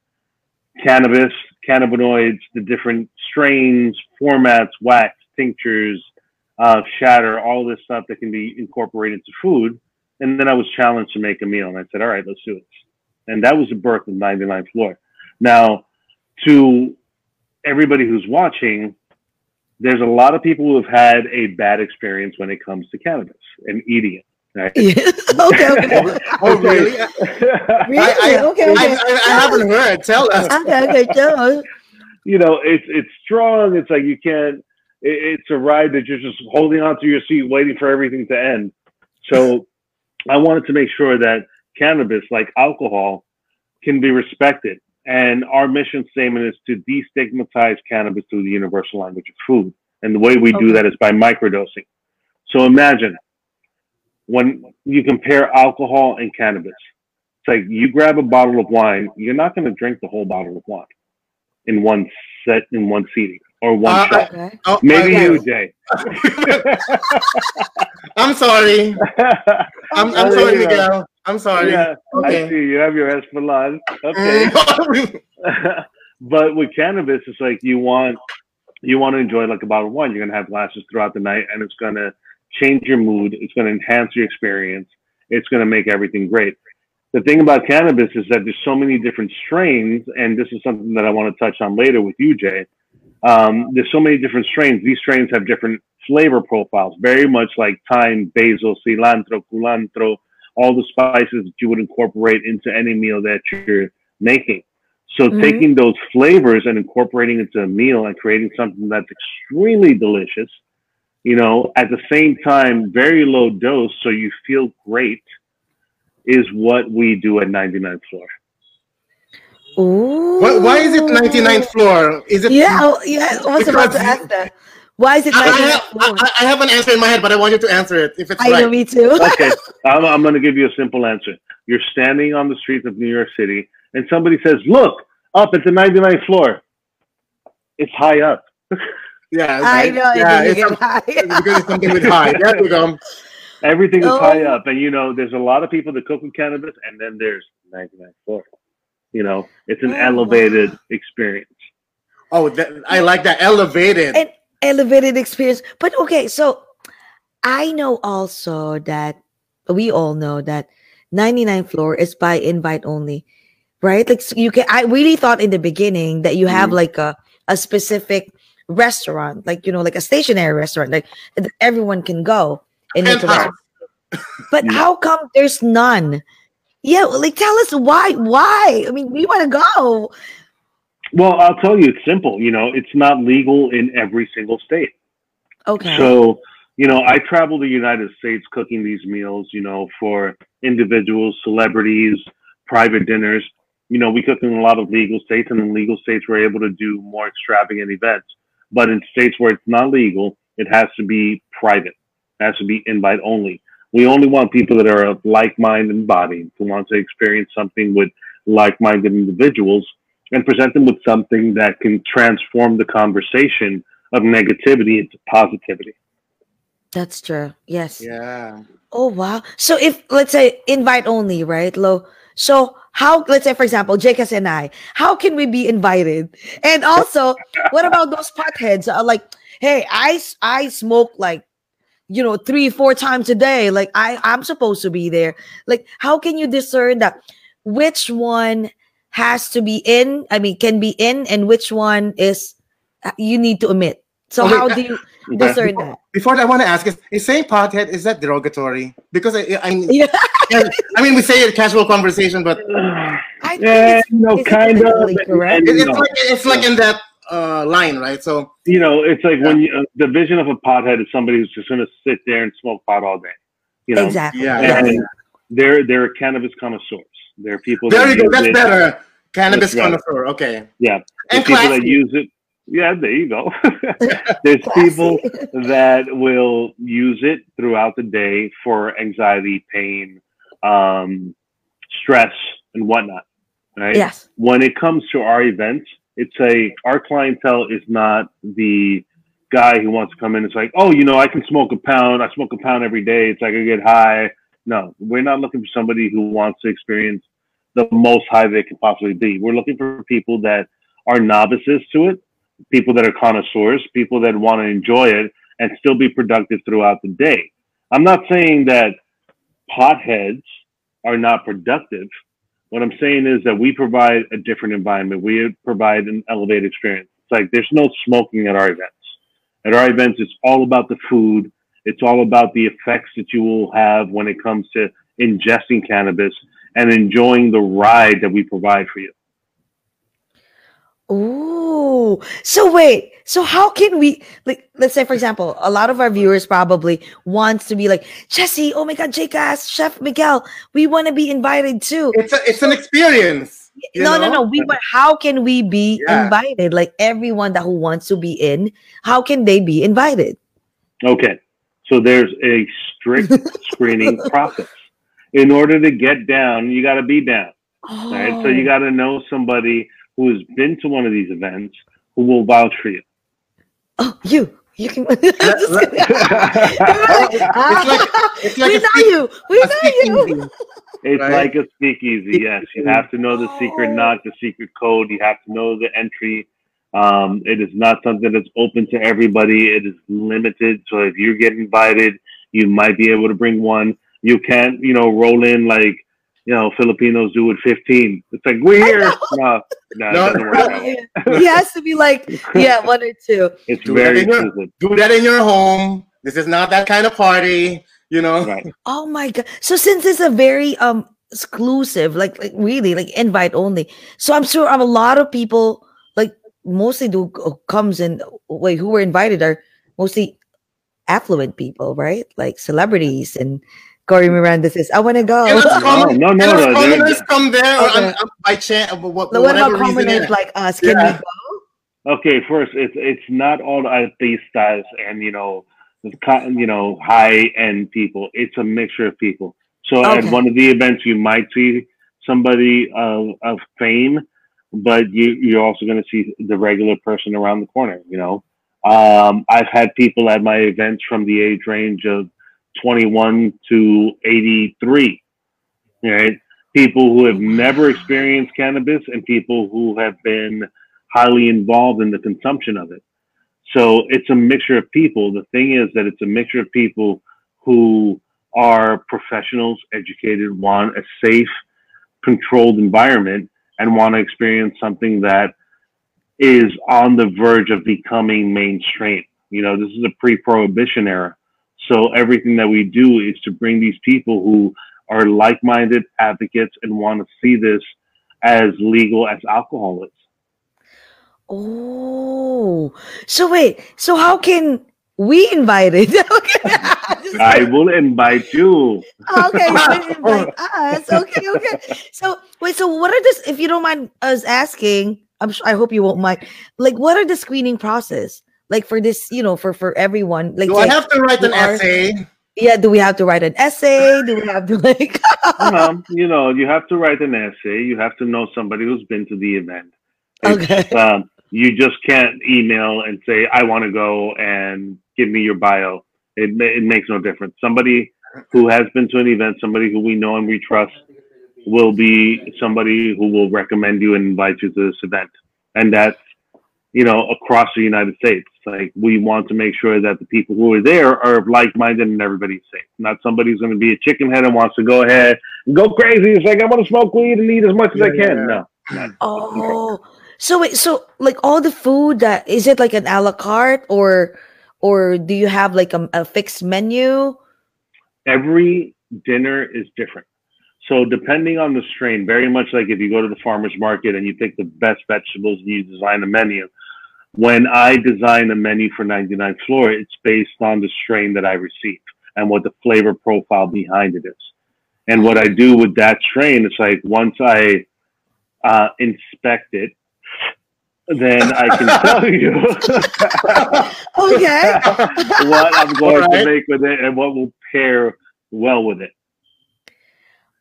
cannabis, cannabinoids, the different strains, formats, wax, tinctures, uh, shatter, all this stuff that can be incorporated to food. And then I was challenged to make a meal, and I said, "All right, let's do it." And that was the birth of 99 Floor. Now, to everybody who's watching, there's a lot of people who have had a bad experience when it comes to cannabis and eating it. Right? okay, okay. Oh, oh, really? Really? I, I, okay, I, okay. I, I haven't heard. Tell us. okay, okay, tell us. you know, it's it's strong. It's like you can't. It, it's a ride that you're just holding onto your seat, waiting for everything to end. So, I wanted to make sure that cannabis, like alcohol, can be respected. And our mission statement is to destigmatize cannabis through the universal language of food. And the way we do that is by microdosing. So imagine when you compare alcohol and cannabis. It's like you grab a bottle of wine, you're not going to drink the whole bottle of wine in one set, in one seating or one Uh, shot. Okay. Oh, Maybe okay. you, Jay. I'm sorry. I'm, I'm sorry, you go. Miguel. I'm sorry. yeah, I see. You have your Esplanade. Okay. Mm. but with cannabis, it's like you want you want to enjoy like a bottle of wine. You're gonna have glasses throughout the night, and it's gonna change your mood. It's gonna enhance your experience. It's gonna make everything great. The thing about cannabis is that there's so many different strains, and this is something that I want to touch on later with you, Jay. Um, there's so many different strains. These strains have different flavor profiles, very much like thyme, basil, cilantro, culantro, all the spices that you would incorporate into any meal that you're making. So Mhm. taking those flavors and incorporating into a meal and creating something that's extremely delicious, you know, at the same time, very low dose, so you feel great, is what we do at 99 Floor. Ooh. Why, why is it 99th floor? Is it? Yeah, oh, yeah. I was about to Because- ask that. Why is it I, I, have, floor? I, I have an answer in my head, but I want you to answer it if it's I know, me too. Okay, I'm, I'm going to give you a simple answer. You're standing on the streets of New York City, and somebody says, "Look up at the 99th floor." It's high up. Yeah, I right. know. Yeah, it's get some- high. because it's something with high. There we go. Everything is Oh. high up, and you know, there's a lot of people that cook with cannabis, and then there's 99th floor. You know, it's an Oh, elevated wow. experience. Oh, that, I like that elevated. And- elevated experience. But okay, so I know also that we all know that 99 floor is by invite only, right? Like so you can I really thought in the beginning that you have Mhm. like a a specific restaurant, like you know, like a stationary restaurant, like that everyone can go and make a Penthouse. But No. how come there's none? Yeah, like tell us why. Why? I mean, we want to go. Well, I'll tell you, it's simple. You know, it's not legal in every single state. Okay. So, you know, I travel the United States cooking these meals, you know, for individuals, celebrities, private dinners. You know, we cook in a lot of legal states, and in legal states, we're able to do more extravagant events. But in states where it's not legal, it has to be private, it has to be invite only. We only want people that are of like mind and body who want to experience something with like minded individuals and present them with something that can transform the conversation of negativity into positivity. That's true. Yes. yeah. Oh wow. So if let's say invite only, right? Low. So how let's say for example, Jacob and I, how can we be invited? And also, what about those potheads? Are like, hey, I I smoke like you know three four times a day. Like I I'm supposed to be there. Like how can you discern that which one has to be in? I mean, can be in, and which one is uh, you need to omit. So Okay, how uh, do you discern that. Before that, I want to ask: Is, is saying pothead is that derogatory? Because I, I mean, Yeah, I mean, we say it casual conversation, but I think Yeah, it's, you know, it's kind of. politically correct. and, it's like it's like in that uh, line, right? So you know, it's like when you, uh, the vision of a pothead is somebody who's just going to sit there and smoke pot all day. You know, exactly. Yeah, yes. and they're they're cannabis connoisseurs. They're people. there that you go. That's it- better. Cannabis That's right. connoisseur. Okay. Yeah, And There's people that use it. Yeah, there you go. There's people that will use it throughout the day for anxiety, pain, um, stress, and whatnot. Right. Yes. When it comes to our events, it's a our clientele is not the guy who wants to come in. It's like, oh, you know, I can smoke a pound. I smoke a pound every day. It's like I get high. No, we're not looking for somebody who wants to experience the most high they can possibly be. We're looking for people that are novices to it, people that are connoisseurs, people that want to enjoy it and still be productive throughout the day. I'm not saying that potheads are not productive. What I'm saying is that we provide a different environment. We provide an elevated experience. It's like there's no smoking at our events. At our events, it's all about the food. It's all about the effects that you will have when it comes to ingesting cannabis and enjoying the ride that we provide for you. Ooh. So wait. So how can we like let's say for example, a lot of our viewers probably wants to be like, Jesse, oh my god, Jake asked Chef Miguel, we want to be invited too. It's a, it's an experience. No, no, know? no. We want how can we be Yeah. invited? Like everyone that who wants to be in, how can they be invited? Okay. So there's a strict screening process. In order to get down, you got to be down. Oh, Right. So you oh. got to know somebody who has been to one of these events who will vouch for you. oh you. You can let- Just let- kidding. It's like it's like we a know speak- you. We a know you. It's Right. like a speakeasy. Yes, you have to know the secret Oh. knock, the secret code. You have to know the entry. Um, it is not something that's open to everybody. It is limited. So if you get invited, you might be able to bring one. You can't, you know, roll in like you know Filipinos do with fifteen. It's like we're here. No, no, it No. doesn't work that he has to be like, yeah, one or two. It's Do very that in your- Do that in your home. This is not that kind of party. You know. Right. Oh my god! So since it's a very um exclusive, like like really like invite only, so I'm sure um, a lot of people like mostly do comes and wait who were invited are mostly affluent people, right? Like celebrities and Corey Miranda says, "I want to go." And us common- no, no, and us no, they're- commoners come there Okay. un- un- by chance, what, What whatever about reason. commoners like us? Can Yeah. we go? Okay, first, it's it's not all artistas and you know, the you know, high end people. It's a mixture of people. So Okay. at one of the events, you might see somebody of of fame, but you you're also going to see the regular person around the corner. You know, um, I've had people at my events from the age range of 21 to 83. Right, people who have never experienced cannabis and people who have been highly involved in the consumption of it. So it's a mixture of people. The thing is that it's a mixture of people who are professionals, educated, want a safe, controlled environment, and want to experience something that is on the verge of becoming mainstream. You know, this is a pre prohibition era. So everything that we do is to bring these people who are like minded advocates and want to see this as legal as alcohol is. Oh, so wait, so how can we invite it? okay, I will invite you. okay, you invite us. Okay, okay. So wait, so what are this? If you don't mind us asking, I'm sure, I hope you won't mind. Like, what are the screening process? Like for this, you know, for for everyone. Like, Do I say- have to write an are- essay? yeah, do we have to write an essay? Do we have to like? Um, you know, you have to write an essay. You have to know somebody who's been to the event. It's, Okay. Um, you just can't email and say, "I want to go," and give me your bio. It it makes no difference. Somebody who has been to an event, somebody who we know and we trust, will be somebody who will recommend you and invite you to this event. And that's you know across the United States. Like we want to make sure that the people who are there are like-minded and everybody's safe. Not somebody who's going to be a chicken head and wants to go ahead and go crazy. It's like I want to smoke weed and eat as much as I can. yeah. No. Oh, so wait, so like all the food that is it like an a la carte or or do you have like a, a fixed menu? every dinner is different. So depending on the strain, very much like if you go to the farmer's market and you pick the best vegetables and you design a menu. When I design a menu for 99 Floor, it's based on the strain that I receive and what the flavor profile behind it is. And what I do with that strain, it's like once I uh, inspect it, then I can tell you Okay. what I'm going Alright. to make with it and what will pair well with it.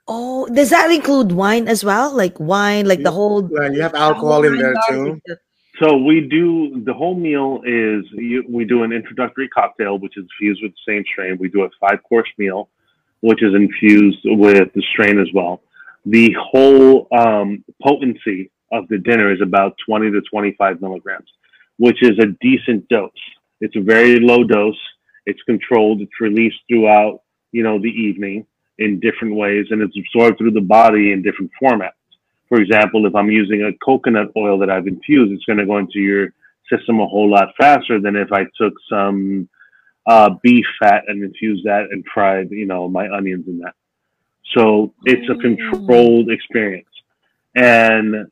Oh, does that include wine as well? Like wine, like the whole Yeah, you have alcohol in there too. So we do the whole meal is you, we do an introductory cocktail, which is infused with the same strain. We do a five course meal, which is infused with the strain as well. The whole um, potency of the dinner is about 20 to 25 milligrams, which is a decent dose. It's a very low dose. It's controlled. It's released throughout, you know, the evening in different ways, and it's absorbed through the body in different formats. For example, if I'm using a coconut oil that I've infused, it's going to go into your system a whole lot faster than if I took some uh, beef fat and infused that and fried, you know, my onions in that. So it's a Oh. controlled experience. And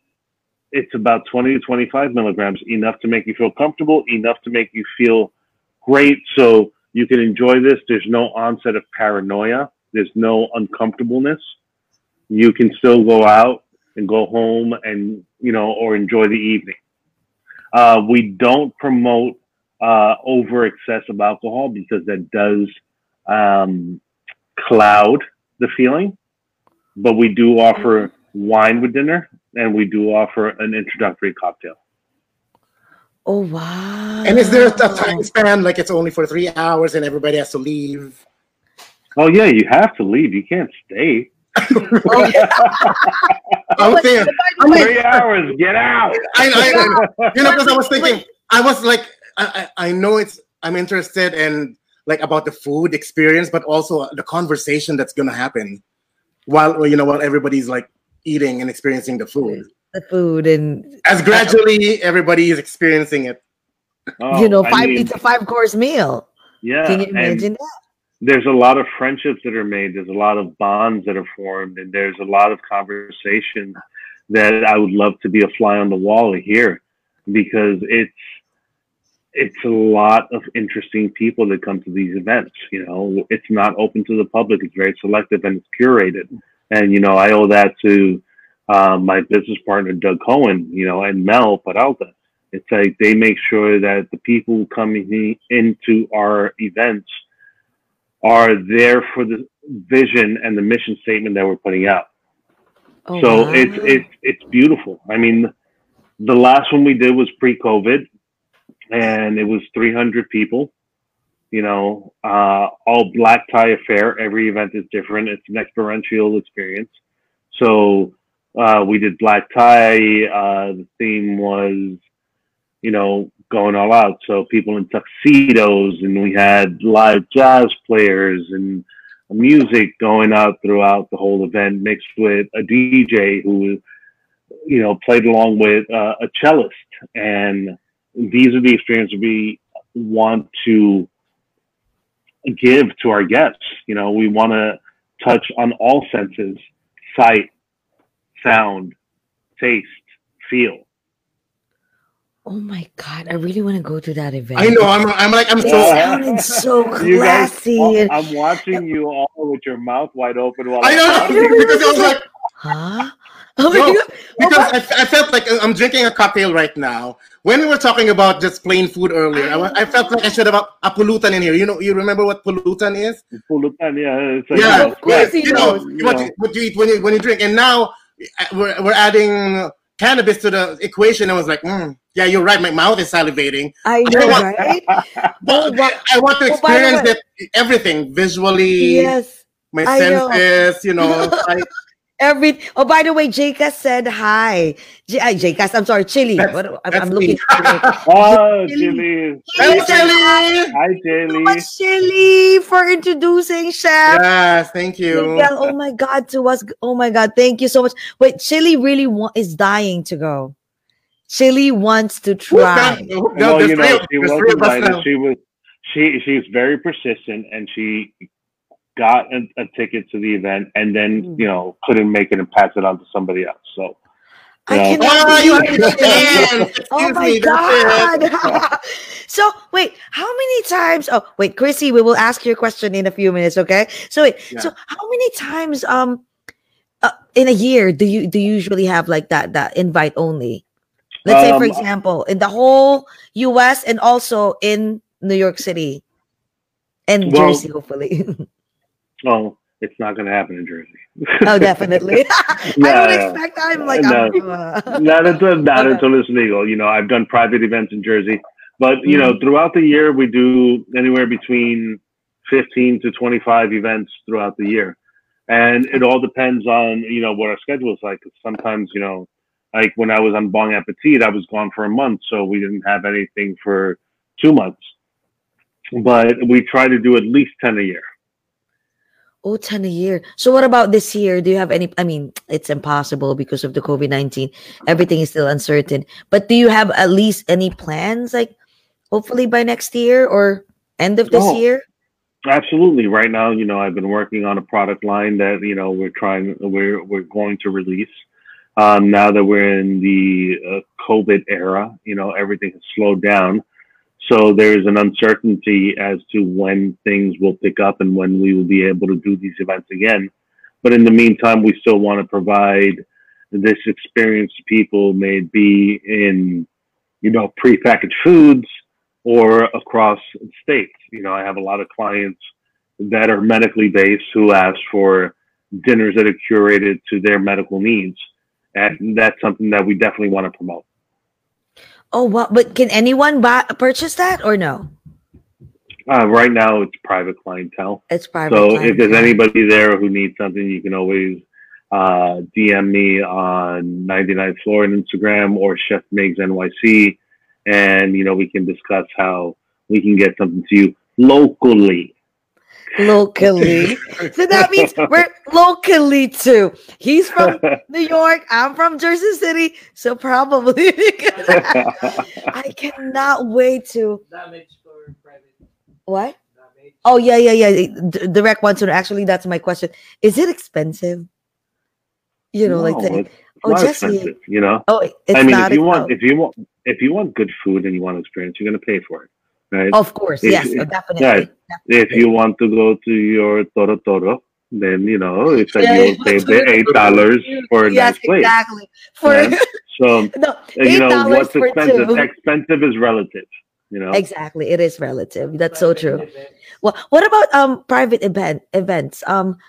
it's about 20 to 25 milligrams, enough to make you feel comfortable, enough to make you feel great. So you can enjoy this. There's no onset of paranoia. There's no uncomfortableness. You can still go out and go home and, you know, or enjoy the evening. Uh, we don't promote uh, over excess of alcohol because that does um, cloud the feeling. But we do offer wine with dinner and we do offer an introductory cocktail. Oh wow. And is there a time span like it's only for three hours and everybody has to leave? Oh, yeah, you have to leave. You can't stay. Oh, yeah. I was thinking, I'm like, Three hours, get out. I, I, I, you know, because I was thinking, I was like, I, I I know it's, I'm interested in like about the food experience, but also the conversation that's gonna happen while you know while everybody's like eating and experiencing the food. the food and As gradually everybody is experiencing it. Oh, you know, oh, I five mean, it's a five course meal. yeah, Can you and imagine that? There's a lot of friendships that are made. There's a lot of bonds that are formed, and there's a lot of conversation that I would love to be a fly on the wall hear because it's it's a lot of interesting people that come to these events. You know, it's not open to the public. It's very selective and it's curated. And you know, I owe that to uh, my business partner Doug Cohen. You know, and Mel Peralta. It's like they make sure that the people coming into our events are there for the vision and the mission statement that we're putting out. Oh, so wow. it's it's it's beautiful. I mean, the last one we did was pre-COVID, and it was 300 people. You know, uh, all black tie affair. Every event is different. It's an experiential experience. So uh, we did black tie. Uh, the theme was, you know, going all out. So people in tuxedos, and we had live jazz players and music going out throughout the whole event, mixed with a DJ who, you know, played along with uh, a cellist. And these are the experiences we want to give to our guests. You know, we want to touch on all senses sight, sound, taste, feel. Oh my god, I really want to go to that event. I know. I'm. I'm like. I'm It so. sounded so You guys, classy. I'm watching you all with your mouth wide open while I I'm know because I was like, huh? Oh my No, god. because I, I felt like I'm drinking a cocktail right now. When we were talking about just plain food earlier, I, I felt like I should have a, a pulutan in here. You know, you remember what pulutan is? Pulutan, yeah, it's like, Yeah, you know, Of course he you know, knows. what you, what you eat when you when you drink. And now uh, we're we're adding cannabis to the equation. I was like, mm, yeah, you're right. My mouth is salivating. I know, I want- right? But wow. I want to experience everything visually, Yes. my I know. senses. You know, I, Every oh, by the way, Jaka said hi. J- uh, Jaka, I'm sorry, Chili. That's- What, I'm, that's I'm looking me. for. Oh, Chili. Jilly. Hello, said hi. Shelly. Hi, So much, Chili, for introducing Chef. Yes, thank you. Miguel, oh my God, to us. Oh my God, thank you so much. Wait, Chili really wa- is dying to go. Chili wants to Who's try. that? Well, there's you know, she was three of us invited. now. She was she she's very persistent, and she got a, a ticket to the event, and then Mm. you know couldn't make it and pass it on to somebody else. So I Yeah. cannot Oh, you understand. Oh my me, god! so wait, how many times? Oh wait, Chrissy, we will ask your question in a few minutes. Okay. So wait, so how many times um uh, in a year do you do you usually have like that that invite only? Let's say, for Um, example, in the whole U.S. and also in New York City and Well- Jersey, hopefully. well, it's not going to happen in Jersey. oh, definitely. I No, don't expect. I'm like, No. I'm, uh, not until not Okay. until it's legal. You know, I've done private events in Jersey, but you Mm-hmm. know, throughout the year we do anywhere between fifteen to twenty five events throughout the year, and it all depends on you know what our schedule is like. sometimes you know, like when I was on Bong Appetit, I was gone for a month, so we didn't have anything for two months. But we try to do at least ten a year. Oh, 10 a year. So what about this year? Do you have any I mean, it's impossible because of the COVID-19. Everything is still uncertain. But do you have at least any plans like hopefully by next year or end of this Oh. year? Absolutely. Right now, you know, I've been working on a product line that you know we're trying, we're we're going to release. Um, now that we're in the uh, COVID era, you know, everything has slowed down, so there's an uncertainty as to when things will pick up and when we will be able to do these events again. But in the meantime, we still want to provide this experience to people, may be in, you know, prepackaged foods or across states. You know, I have a lot of clients that are medically based who ask for dinners that are curated to their medical needs. And that's something that we definitely want to promote. Oh, wow. But can anyone buy purchase that or no? Uh, right now, it's private clientele. It's private. So if there's anybody there who needs something, you can always uh, DM me on 99th floor on Instagram or Chef Migs NYC, and you know we can discuss how we can get something to you locally. Locally. so that means we're locally too. He's from New York. I'm from Jersey City. So probably I cannot wait to Damage for private. what? Oh yeah, yeah, yeah. D- direct one. So actually, that's my question. Is it expensive? You know, like the, it's oh, not Jesse. expensive. You know, oh, it's I mean, not. if you ex- want, if you want, if you want good food and you want experience, you're gonna pay for it, right? of course, if- yes, if- uh, definitely. If you want to go to your Toro Toro, then you know it's like Yeah, you'll pay the eight dollars for a yes, nice place. exactly. For Yeah. So no, you eight know dollars what's expensive? two. Expensive is relative. You know. Exactly, it is relative. That's so true. events. Well, what about um private event events? Um, th-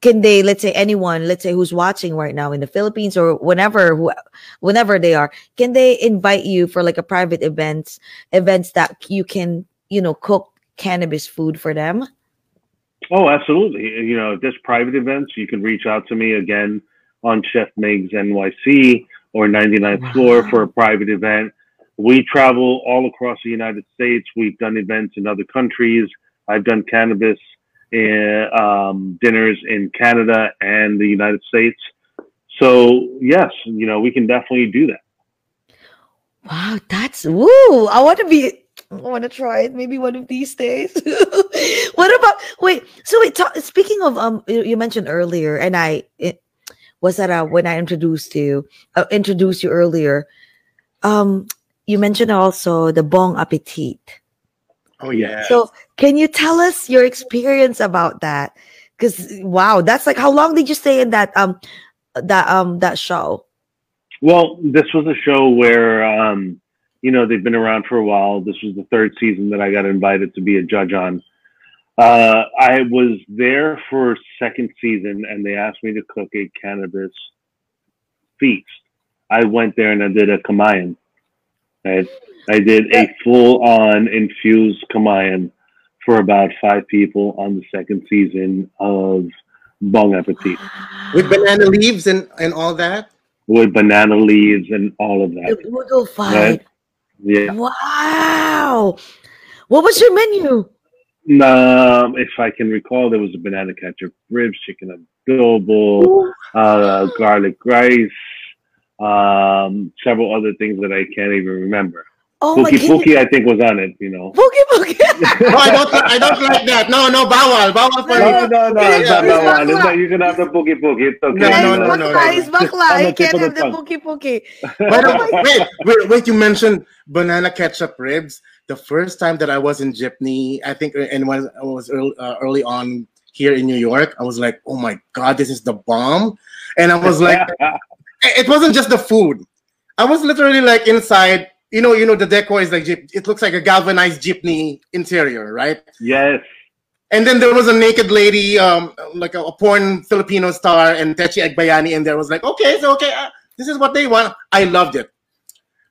can they let's say anyone, let's say who's watching right now in the Philippines or whenever wh- whenever they are, can they invite you for like a private events events that you can you know cook cannabis food for them? Oh, absolutely. You know, just private events, you can reach out to me again on Chef Migs NYC or 99th floor for a private event. We travel all across the United States. We've done events in other countries. I've done cannabis in, um, dinners in Canada and the United States. So yes, you know, we can definitely do that. Wow, that's woo! I want to be. I want to try it. Maybe one of these days. what about wait? So wait. Talk, speaking of um, you, you mentioned earlier, and I it, was that uh, when I introduced you, uh, introduced you earlier. Um, you mentioned also the Bong Appetit. Oh yeah. So can you tell us your experience about that? Because wow, that's like how long did you stay in that um that um that show? Well, this was a show where, um, you know, they've been around for a while. This was the third season that I got invited to be a judge on. Uh, I was there for second season, and they asked me to cook a cannabis feast. I went there and I did a kamayan. Right? I did a full-on infused kamayan for about five people on the second season of Bong Appetit With banana leaves and and all that. with banana leaves and all of that. It would go fine. Right. Yeah. Wow. What was your menu? Um, if I can recall, there was a banana ketchup, ribs, chicken adobo, uh, garlic rice, um, several other things that I can't even remember. Oh my Pookie goodness. Pookie, I think, was on it. You know. Pookie Pookie. No, I don't. I don't like that. No, no, bawal, bawal for No, me. No, no, no, it's not It's that one. It's not, you can have the Pookie Pookie. It's okay. No, Guys, no, no, no, bakla no. is bakla. On the You can't have the tongue. Pookie Pookie. By the Oh wait, wait, wait. You mentioned banana ketchup ribs. The first time that I was in Jeepney, I think, and when I was early, uh, early on here in New York, I was like, "Oh my god, this is the bomb!" And I was like, it wasn't just the food. I was literally like inside. You know, you know, the decor is like. It looks like a galvanized jeepney interior, right? yes. And then there was a naked lady, um, like a, a porn Filipino star, and Techie Agbayani, and there was like, okay, so okay, uh, this is what they want. I loved it.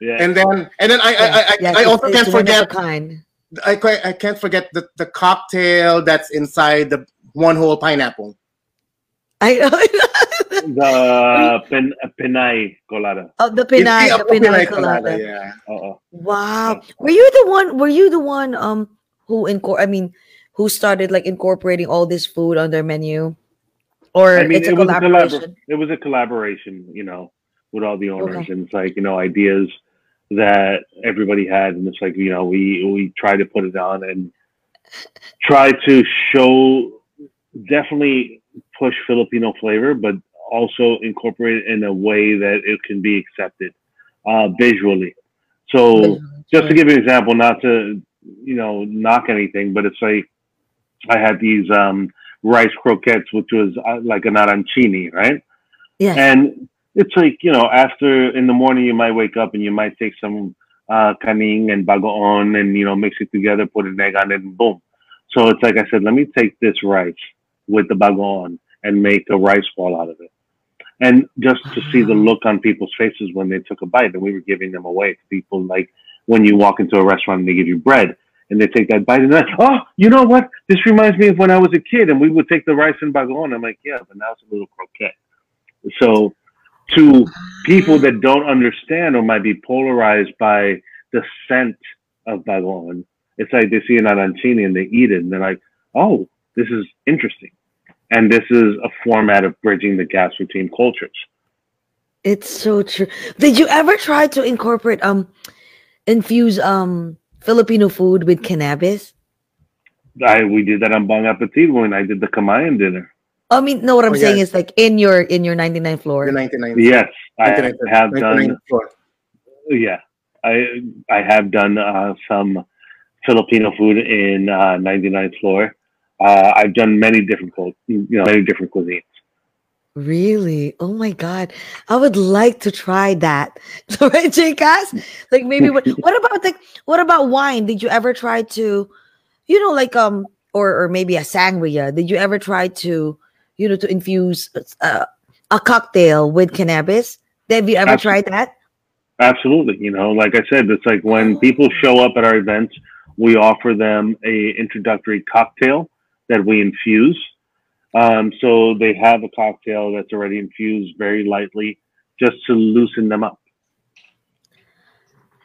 Yeah. And then, and then I, I, I, Yes, I also can't one of a forget, kind. I, I can't forget the, the cocktail that's inside the one whole pineapple. I the pen, Pinay Colada. oh, the Pinay, It's the Pinay Pinay colada. yeah. Uh-oh. Wow. Were you the one? Were you the one? Um, who incor? I mean, who started like incorporating all this food on their menu, or I mean, it's a it was a collaboration? collabor- It was a collaboration, you know, with all the owners, and it's like you know ideas that everybody had, and it's like you know we we try to put it on and try to show definitely push Filipino flavor, but also incorporate it in a way that it can be accepted uh, visually. So just to give you an example, not to you know knock anything, but it's like I had these um, rice croquettes, which was uh, like an arancini, right? Yes. And it's like you know, after in the morning you might wake up and you might take some uh, kaning and bagoong and you know mix it together, put an egg on it, and boom. So it's like I said, let me take this rice with the bagoong and make a rice ball out of it. And just to see the ah. look on people's faces when they took a bite, and we were giving them away to people like when you walk into a restaurant and they give you bread and they take that bite and they're like, oh, you know what? This reminds me of when I was a kid and we would take the rice and bagoong. I'm like, yeah, but now it's a little croquette. So to people that don't understand or might be polarized by the scent of bagoong, it's like they see an arancini and they eat it and they're like, oh, this is interesting. And this is a format of bridging the gaps between cultures. It's so true. Did you ever try to incorporate um infuse um Filipino food with cannabis? I we did that on Bong Appetit when I did the Kamayan dinner. I mean, no, what I'm Oh, saying yes. is like in your in your 99 floor. The 99. Yes, I 99 have 99 done. floor. Yeah, I I have done uh, some Filipino food in uh, 99th floor. Uh, I've done many different you know many different cuisines. Really? Oh my god. I would like to try that. So right, Jcas? Like maybe what what about like what about wine? Did you ever try to, you know, like um or or maybe a sangria? Did you ever try to, you know, to infuse uh, a cocktail with cannabis? Have you ever Absol- tried that? Absolutely, you know, like I said, it's like when people show up at our events, we offer them a introductory cocktail that we infuse. Um, so they have a cocktail that's already infused very lightly, just to loosen them up.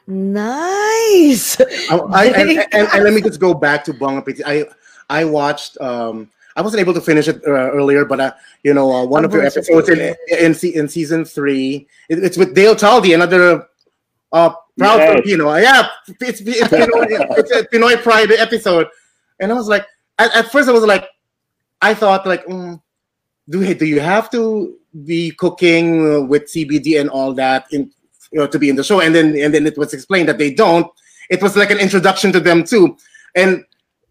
Nice. I, I, and, and, and let me just go back to Bong Appetit. I I watched. Um, I wasn't able to finish it uh, earlier, but uh, you know, uh, one Oh, of your episodes in in, in season three, it, it's with Dale Talde, another uh, proud Yes. Filipino. Yeah, it's it's, Pinoy, it's a Pinoy Pride episode, and I was like, at, at first I was like, I thought like, mm, do do you have to be cooking with CBD and all that in you know to be in the show? And then and then it was explained that they don't. It was like an introduction to them too, and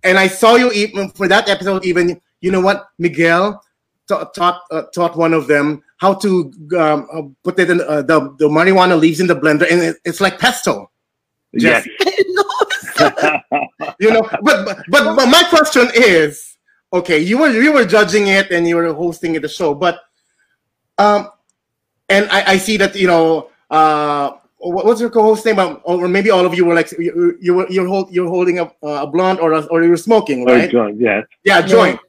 and I saw you even for that episode. Even you know what, Miguel ta- taught uh, taught one of them how to um, uh, put it in uh, the the marijuana leaves in the blender, and it, it's like pesto. Yes. no, You know, but, but but but my question is, okay, you were you were judging it and you were hosting it the show, but um, and I, I see that you know uh. what- What's your co-host name? Um, or maybe all of you were like you, you were you're hold, you're holding a, a blunt or a, or you're smoking, Or right? joint, yes. Yeah, Yeah. joint.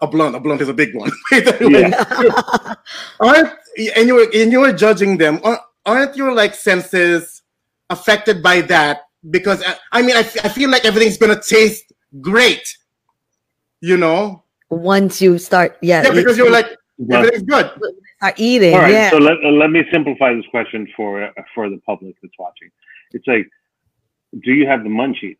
A blunt. A blunt is a big one. Yeah. aren't and you were and you were judging them? Aren't, aren't your like senses affected by that? Because uh, I mean, I, f- I feel like everything's gonna taste great. You know? Once you start, yeah, Yeah, because you're like But- everything's good. start eating, All right, yeah. so let, uh, let me simplify this question for uh, for the public that's watching. It's like do you have the munchies?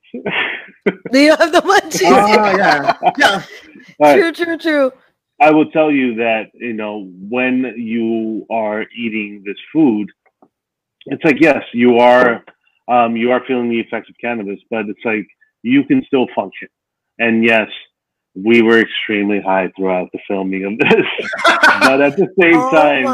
Do you have the munchies? Oh yeah, yeah. All right. True, true, true. I will tell you that you know when you are eating this food, it's like yes, you are um, you are feeling the effects of cannabis, but it's like you can still function. And yes, we were extremely high throughout the filming of this, but at the same Oh time,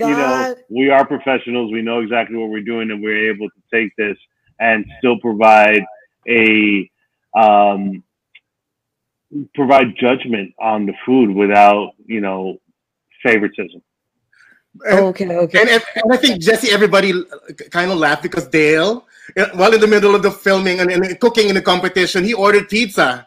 you know, we are professionals. We know exactly what we're doing, and we're able to take this and still provide a um, provide judgment on the food without you know favoritism. And, okay, okay. and, and I think Jesse, everybody kind of laughed because Dale, uh, while in the middle of the filming and, and cooking in the competition, he ordered pizza.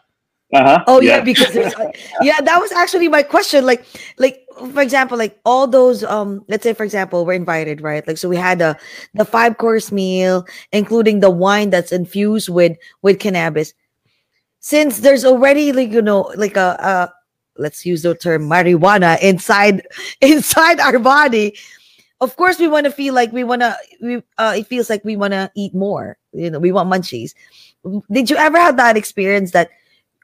Uh huh. Oh yeah, because there's like, yeah, that was actually my question. Like, like for example, like all those um, let's say for example, we're invited, right? Like, so we had the the five course meal, including the wine that's infused with with cannabis. Since there's already like you know like a, a let's use the term marijuana inside inside our body, of course we want to feel like we want to. We uh, it feels like we want to eat more. You know, we want munchies. Did you ever have that experience that?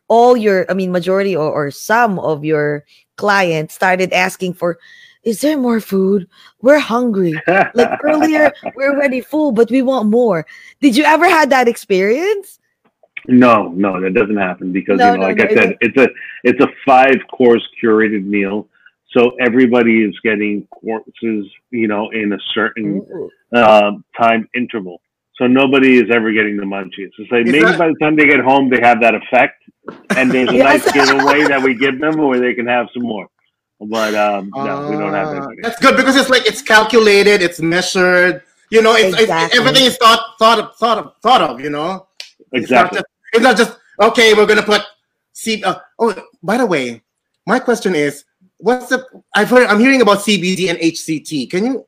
all your i mean majority or, or some of your clients started asking for is there more food we're hungry like earlier we're already full but we want more did you ever had that experience no, no, that doesn't happen because No, you know, no, like no, I said, it's a it's a five course curated meal, so everybody is getting courses, you know, in a certain Ooh. um, time interval. So nobody is ever getting the munchies. It's like Is maybe that- by the time they get home, they have that effect, and there's a Yes. nice giveaway that we give them where they can have some more. But um, no, we don't have Ah, anybody. That's good because it's like it's calculated, it's measured. You know, it's, Exactly. it's everything is thought thought of thought of thought of. You know, Exactly. It's not just, it's not just okay. We're gonna put C. Uh, oh, by the way, my question is, what's the? I've heard I'm hearing about CBD and HCT. Can you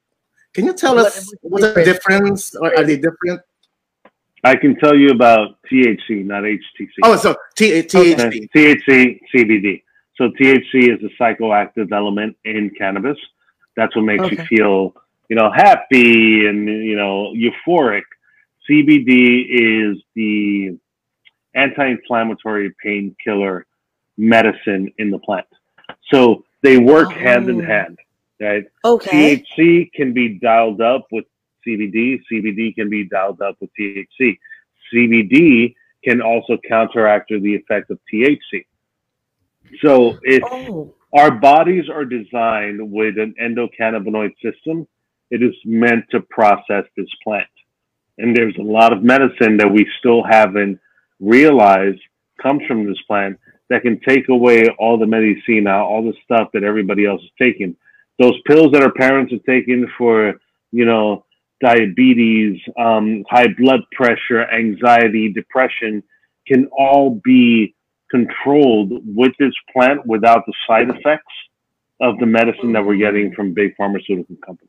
can you tell What- us what's the difference? Or are they different? I can tell you about THC, not HTC. Oh, so T- THC. Okay. THC, CBD. So THC is a psychoactive element in cannabis. That's what makes Okay. you feel, you know, happy and you know euphoric. CBD is the anti-inflammatory painkiller medicine in the plant. So they work oh. hand in Oh. hand, right? okay THC can be dialed up with CBD. CBD can be dialed up with THC. CBD can also counteract the effect of THC. So if oh our bodies are designed with an endocannabinoid system, it is meant to process this plant. And there's a lot of medicine that we still haven't realized comes from this plant that can take away all the medicina, all the stuff that everybody else is taking. Those pills that our parents are taking for, you know, diabetes, um, high blood pressure, anxiety, depression can all be controlled with this plant without the side effects of the medicine that we're getting from big pharmaceutical companies.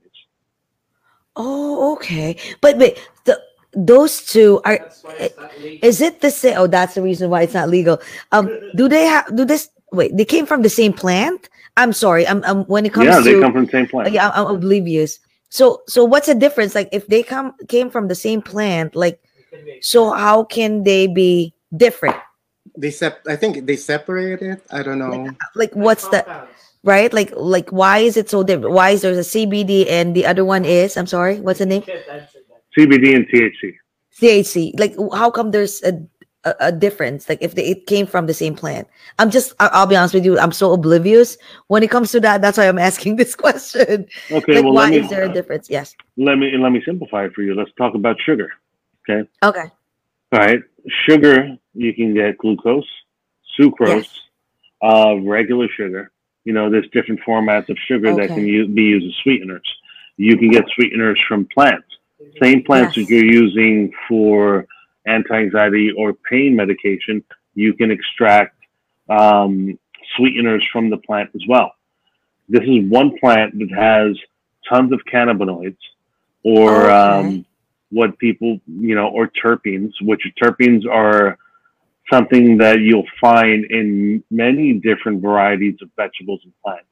oh okay but wait the those two are is it the same? Oh that's the reason why it's not legal. Um do they have do this wait they came from the same plant? I'm sorry i'm, I'm when it comes yeah, they to come from the same plant. yeah I'm, I'm oblivious. So so what's the difference? Like if they come came from the same plant like so how can they be different? They sep- I think they separate it. I don't know. like what's the right? Like like why is it so different? Why is there a cbd and the other one is i'm sorry what's the name CBD and THC. thc like how come there's a a, a difference like if they, it came from the same plant i'm just i'll be honest with you i'm so oblivious when it comes to that that's why i'm asking this question Okay, like well why me, is there a difference yes let me let me simplify it for you. Let's talk about sugar. okay Okay. All right, sugar you can get glucose, sucrose, Yes. uh, regular sugar. You know, there's different formats of sugar that can u- be used as sweeteners. You can get sweeteners from plants. Same plants Yes. that you're using for anti-anxiety or pain medication, you can extract um, sweeteners from the plant as well. This is one plant that has tons of cannabinoids, or Okay. um, what people you know, or terpenes, which terpenes are something that you'll find in many different varieties of vegetables and plants.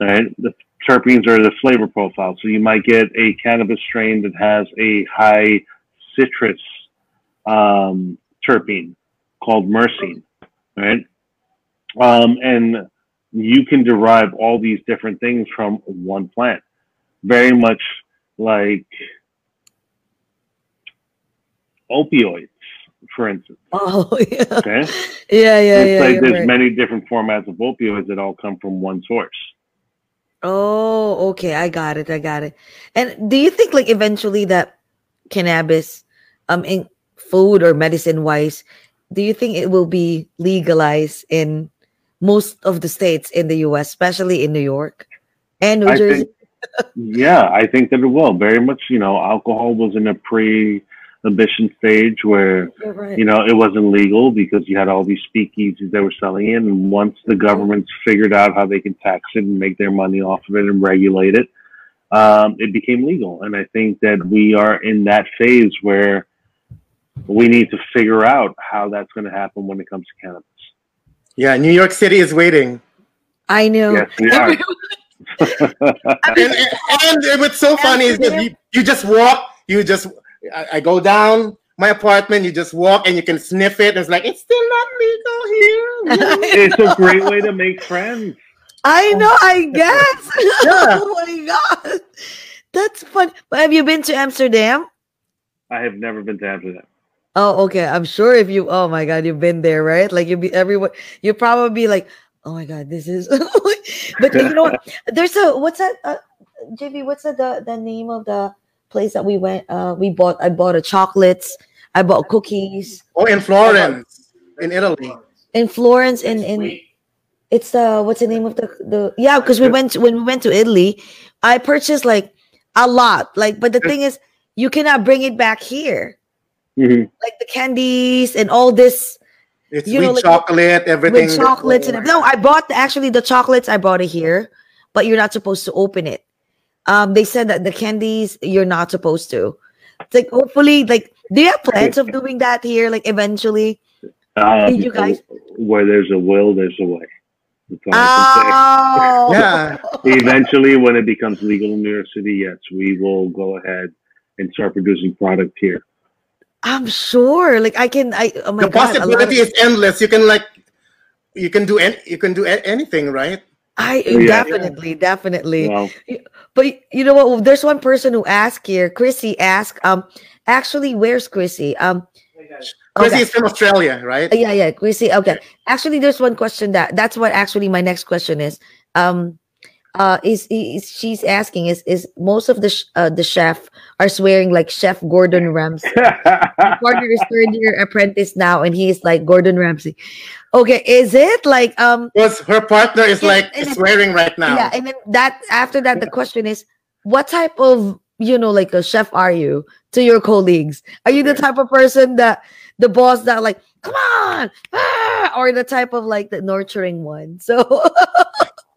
Right? The terpenes are the flavor profile. So you might get a cannabis strain that has a high citrus um, terpene called myrcene, right? Um, and you can derive all these different things from one plant. Very much like opioids, for instance. Oh yeah. Okay. Yeah, yeah, it's yeah. like there's right. many different formats of opioids that all come from one source. Oh, okay. I got it. I got it. And do you think like eventually that cannabis um in food or medicine wise, do you think it will be legalized in most of the states in the US, especially in New York and New I Jersey? think, yeah, I think that it will. Very much, you know, alcohol was in a pre-ambition stage where You're right. you know it wasn't legal because you had all these speakeasies that were selling it, and once the governments figured out how they can tax it and make their money off of it and regulate it, um, it became legal. And I think that we are in that phase where we need to figure out how that's going to happen when it comes to cannabis. Yeah, New York City is waiting. I know. Yes, we are. And, and, and what's so funny is that you, you just walk, you just, I, I go down my apartment, you just walk and you can sniff it. And it's like, it's still not legal here. it's a great way to make friends. I know, I guess. Yeah. oh my god. That's fun. But have you been to Amsterdam? I have never been to Amsterdam. Oh, okay. I'm sure if you, oh my God, you've been there, right? Like you'll be everyone, you'll probably be like, oh my God, this is, but you know what? There's a, what's that, uh, JV, what's the, the, the name of the place that we went? Uh, we bought, I bought a chocolates, I bought cookies Oh, in Florence, in Italy. in Florence and in, it's uh, what's the name of the, the, yeah, because we went, to, when we went to Italy, I purchased like a lot, like, but the thing is, you cannot bring it back here. Mhm. Like the candies and all this It's You with know, like- chocolate, everything. with chocolates and no, I bought actually the chocolates. I bought it here, but you're not supposed to open it. Um, they said that the candies you're not supposed to. It's like hopefully, like, do you have plans of doing that here? Like eventually, Um, Did you guys- Where there's a will, there's a way. That's oh, Yeah. Eventually, when it becomes legal in New York City, yes, we will go ahead and start producing product here. I'm sure. Like I can. I oh my the god, a of- possibility is endless. You can like, you can do any, you can do a- anything, right? I Yeah. definitely, definitely. Well, But you know what? There's one person who asked here. Chrissy asked. Um, actually, where's Chrissy? Um, Chrissy okay. is from Australia, right? Yeah, yeah, Chrissy. Okay. Actually, there's one question that that's what actually my next question is. Um, uh, is, is she's asking is is most of the sh- uh, the chef are swearing like Chef Gordon Ramsay. My Partner is third year apprentice now, and he's like Gordon Ramsay. Okay, is it like um? Because her partner is Yeah, like and swearing right now. Yeah, and then that after that, the question is, what type of you know like a chef are you to your colleagues? Are you the type of person that the boss that like come on, ah, or the type of like the nurturing one? So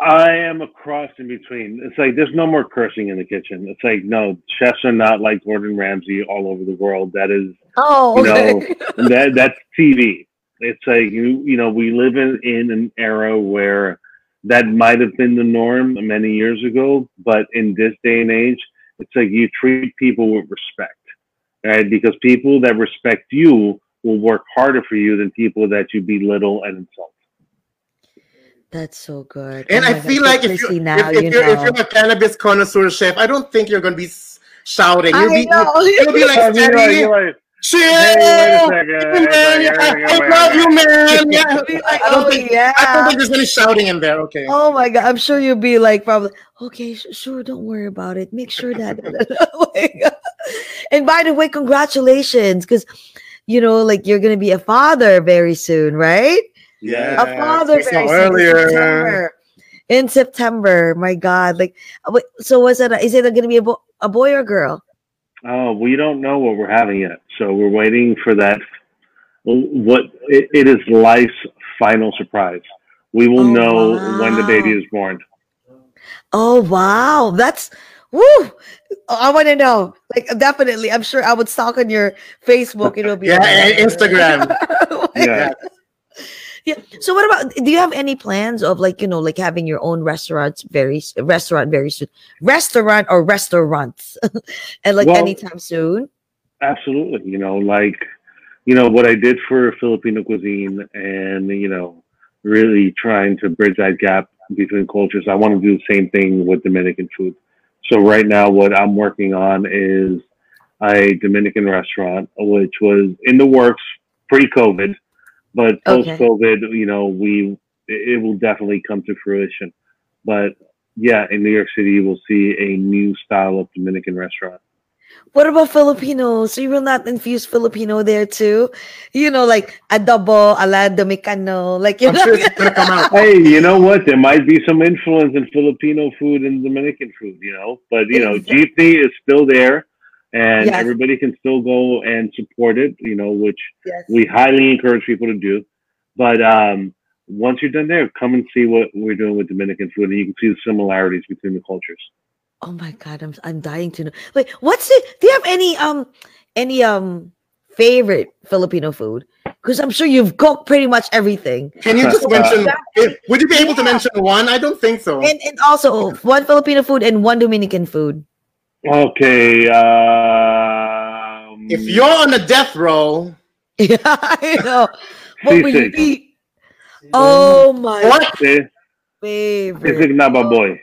I am a cross in between. It's like there's no more cursing in the kitchen. It's like no, chefs are not like Gordon Ramsay all over the world. That is oh, You okay. that that's TV. It's like you you know we live in in an era where that might have been the norm many years ago, but in this day and age, it's like you treat people with respect, right? Because people that respect you will work harder for you than people that you belittle and insult. That's so good. And Oh I my God, feel like if, you, now, if, if you you're if you're a cannabis connoisseur chef, I don't think you're gonna be shouting. You'll I be know. you'll be like You're steady, you're like, chill. Hey, wait a second. man, It's yeah, I love you, man. Yeah. Like, I don't oh, think yeah. I don't think there's any shouting in there. Okay. Oh my god! I'm sure you'll be like probably okay. Sure, don't worry about it. Make sure that. Oh my God. and by the way, congratulations, because you know, like you're gonna be a father very soon, right? Yeah. a father we saw very soon, earlier. In September. In September, my God! Like, uh, so was it? A, is it gonna be a, bo- a boy or girl? Oh, we don't know what we're having yet, so we're waiting for that. What it, it is life's final surprise. We will Oh, know when the baby is born. Oh wow, that's woo! I want to know. Like, definitely, I'm sure I would stalk on your Facebook. It'll be Yeah, like- and Instagram. Oh my Yeah. Yeah. So what about do you have any plans of like, you know, like having your own restaurants very restaurant very soon? Restaurant or restaurants? and like Well- anytime soon? Absolutely. You know, like, you know, what I did for Filipino cuisine and, you know, really trying to bridge that gap between cultures. I want to do the same thing with Dominican food. So right now, what I'm working on is a Dominican restaurant, which was in the works pre-COVID, but post-COVID, you know, we it it will definitely come to fruition. But yeah, in New York City, you will see a new style of Dominican restaurant. What about Filipino? So you will not infuse Filipino there too? You know, like adobo, ala Dominicano, like you know. sure it's gonna come out. Hey, you know what? There might be some influence in Filipino food and Dominican food, you know, but you know, Exactly. jeepney is still there, and Yes. everybody can still go and support it. You know, which Yes. we highly encourage people to do. But um, once you're done there, come and see what we're doing with Dominican food, and you can see the similarities between the cultures. Oh my god, I'm I'm dying to know. Wait, what's it? Do you have any um any um favorite Filipino food? Because I'm sure you've cooked pretty much everything. Can you just mention? Would you be able to mention one? I don't think so. And and also one Filipino food and one Dominican food. Okay. Um, If you're on a death row, Yeah, I know. What would you be? Oh my what? Favorite. Sisig na baboy.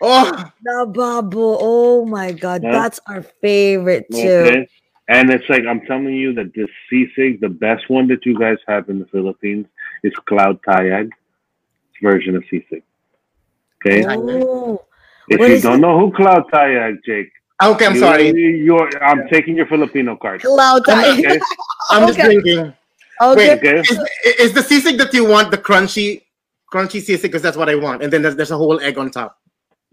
Oh, Nababo. Oh my god, Yeah. that's our favorite too. Okay. And it's like I'm telling you that this sisig, the best one that you guys have in the Philippines, is Claude Tayag version of sisig. Okay. Oh, if what you don't it? know who Claude Tayag, Jake, okay. I'm you- sorry. You're, I'm taking your Filipino card. cloud time. Okay. I'm just Okay. thinking. okay. Okay. Is, is the sisig that you want the crunchy, crunchy sisig? Because that's what I want. And then there's, there's a whole egg on top.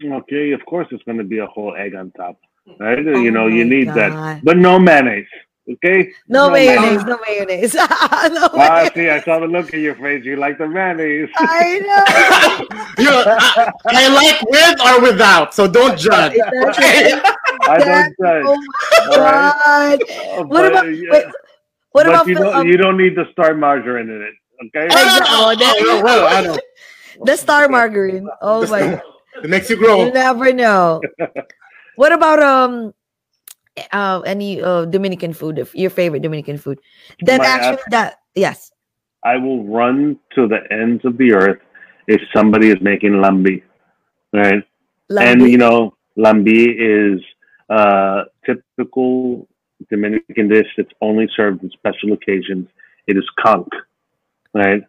Okay. Of course, it's going to be a whole egg on top, right? Oh you know, you need God. that, but no mayonnaise. Okay. No, mayonnaise, mayonnaise. no mayonnaise. no Ah, mayonnaise. see, I saw the look in your face. You like the mayonnaise. I know. You know, I, I like with or without, so don't judge. That's Okay? I don't judge. oh my god. Uh, What but, about yeah, wait, what but about you Phil- don't um, you don't need the star margarine in it. Okay. Oh, no, no, no, no, well, I know. the star margarine? Oh The my star- It makes you grow. You never know. what about um uh any uh Dominican food? if- Your favorite Dominican food? That My actually that yes. I will run to the ends of the earth if somebody is making lambi, right? And you know, lambi is uh, typical Dominican dish that's only served in special occasions. It is conch, right?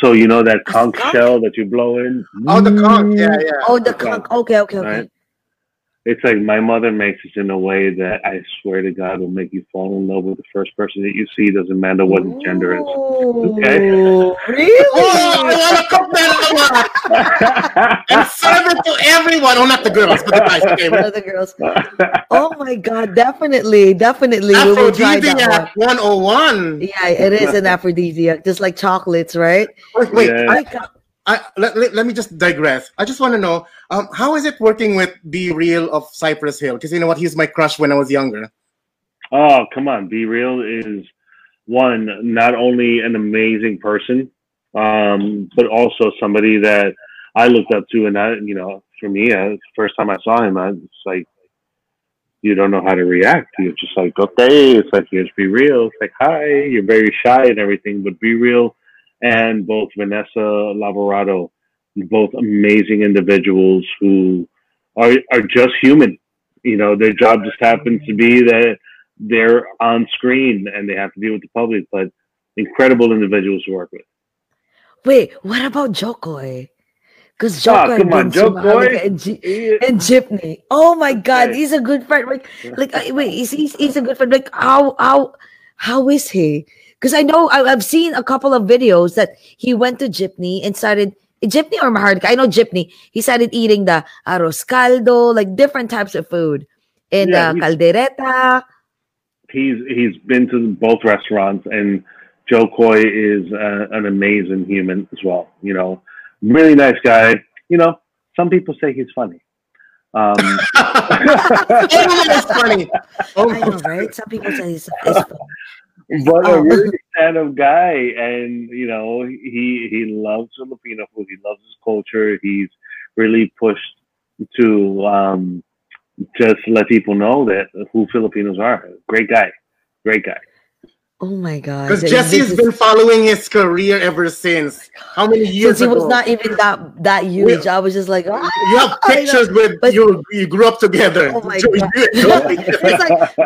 So you know that conch conch? shell that you blow in. Oh, the conch. Yeah, yeah. oh the the conch. conch. Okay, okay, okay. Right. It's like my mother makes it in a way that I swear to God will make you fall in love with the first person that you see. Doesn't matter what his gender is. Okay. Ooh, Oh, I want to cook that a lot and serve it to everyone. Oh, not the girls, but the guys. Okay, One the girls. Oh my god, definitely, definitely. We will try one. Aphrodisiac 101. Yeah, it is an aphrodisiac, just like chocolates, right? Wait, wait Yeah. Oh my God. I, let, let, let me just digress. I just want to know um, how is it working with B-Real of Cypress Hill? Because you know what, he's my crush when I was younger. Oh, come on. B-Real is one, not only an amazing person, um, but also somebody that I looked up to. And I, you know, for me, uh, first time I saw him, I was like, you don't know how to react. You're just like, okay, it's like, here's B-Real. It's like, hi, you're very shy and everything, but B-Real and both Vanessa Lavorato, both amazing individuals who are, are just human. You know, their job just happens to be that they're on screen and they have to deal with the public, but incredible individuals to work with. Wait, what about Jo Koy? Because Jo Koy come on, brings and, G- and Jeepney. Oh my God, he's a good friend. Like, like uh, wait, he's, he's he's a good friend. Like, how how how is he? Because I know I, I've seen a couple of videos that he went to Jeepney and started Jeepney or Maharlika. I know Jeepney. He started eating the arroz caldo, like different types of food, in Yeah, the he's- caldereta. He's he's been to both restaurants, and Jo Koy is uh, an amazing human as well. You know, really nice guy. You know, some people say he's funny. Um, that's funny. Oh, I know, right? Some people say he's, he's but a Oh. really stand-up guy, and you know, he he loves Filipino food. He loves his culture. He's really pushed to um, just let people know that who Filipinos are. Great guy, great guy. Oh my god! Because Jesse has been following his career ever since. How many years since he was not even that that huge. I was just like, ah, you have pictures with But- you. You grew up together. Oh my So God. It's like-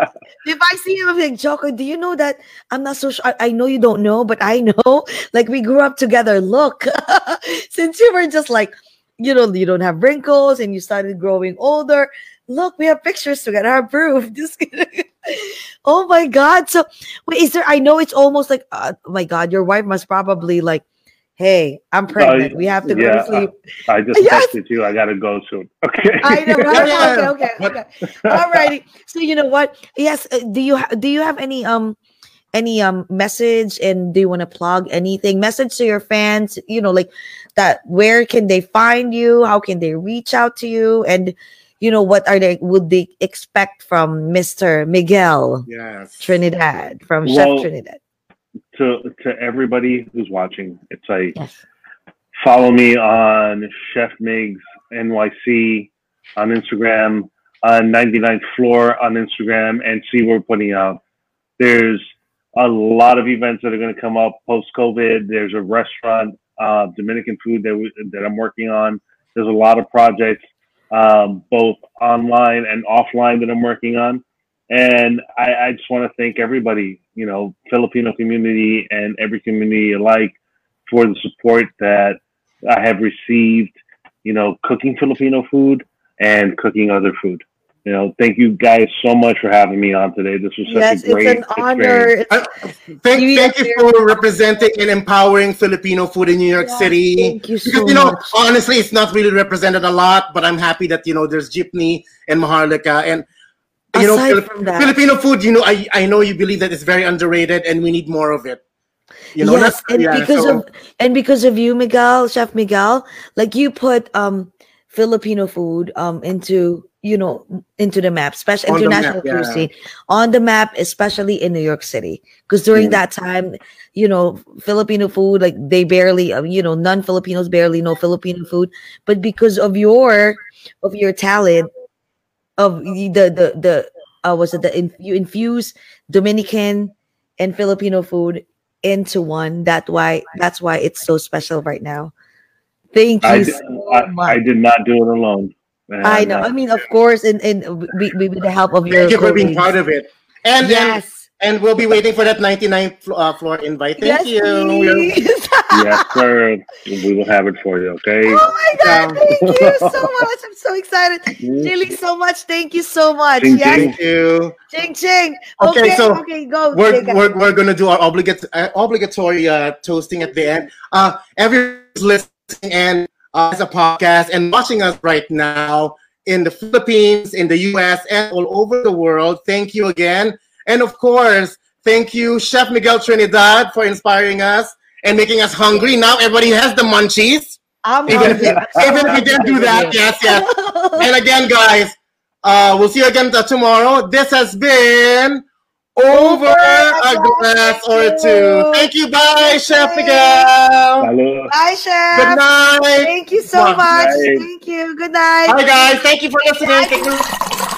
if I see him, I'm like, Joko, do you know that I'm not so sure? I, I know you don't know, but I know. Like we grew up together. Look, since you were just like, you know, you don't have wrinkles and you started growing older. Look, we have pictures together. I proof. Just kidding. Oh my god. So wait, is there? I know it's almost like, uh, oh my god, your wife must probably like, hey, I'm pregnant. we have to go to sleep. I just Yes. texted you. I gotta go soon. Okay. I know. Right? Okay, okay, okay. All righty. So you know what? Yes. uh, Do you ha- do you have any um any um message and do you want to plug anything? Message to your fans. You know, like that. Where can they find you? How can they reach out to you? And you know what are they would they expect from Mister Miguel Yes. Trinidad from Well, Chef Trinidad? to to everybody who's watching, it's like Yes. follow me on Chef Migs NYC on Instagram, on 99th Floor on Instagram, and see what we're putting out. There's a lot of events that are going to come up post COVID. There's a restaurant, uh, Dominican food that we, that I'm working on. There's a lot of projects, um, both online and offline that I'm working on. And I, I just want to thank everybody, you know, Filipino community and every community alike for the support that I have received, you know, cooking Filipino food and cooking other food. You know, thank you guys so much for having me on today. This was such Yes, a great it's an honor. experience. It's- Thank, You thank you for representing and empowering Filipino food in New York Yeah, City. thank you so because you know, much. honestly, it's not really represented a lot, but I'm happy that you know there's Jeepney and Maharlika and you know Aside Filip- from that, Filipino food. You know, I I know you believe that it's very underrated and we need more of it. You know, yes, and yeah, because so- of and because of you, Miguel, Chef Miguel, like you put um Filipino food um into you know into the map, special On international map, yeah. cuisine on the map, especially in New York City. Because during Yeah. that time, you know, Filipino food like they barely, uh, you know, non Filipinos barely know Filipino food, but because of your of your talent, of the the the uh, was it the in, you infuse Dominican and Filipino food into one. That why that's why it's so special right now. Thank you I, did, so. I did not do it alone. I know. uh, I mean, of course, and and we, we, with the help of your thank you for being colleagues. part of it. And and, yes, and we'll be waiting for that 99th flo- uh, floor invite. Thank yes, you. We're- please. yes, sir. We will have it for you. Okay. oh my god! Um, Thank you so much. I'm so excited. Chili, so much. Thank you so much. Ching, yes, Thank you. ching ching. Okay, Okay, so okay, go. we're, Jake. we're, we're gonna do our obligate, uh, obligatory uh, toasting at the end. Uh, everyone's listening and uh, as a podcast and watching us right now in the Philippines, in the U.S., and all over the world. Thank you again, and of course, thank you, Chef Miguel Trinidad, for inspiring us and making us hungry. Now everybody has the munchies. I'm Even if, hungry. even if you didn't do that, yes, yes. And again, guys, uh, we'll see you again tomorrow. This has been over a glass or two. Thank you. Bye, Chef Miguel. Hello. Bye, Chef. Good night. Thank you so Bye. much. Thank you. Good night. Bye, guys. Thank you for listening. Thank you.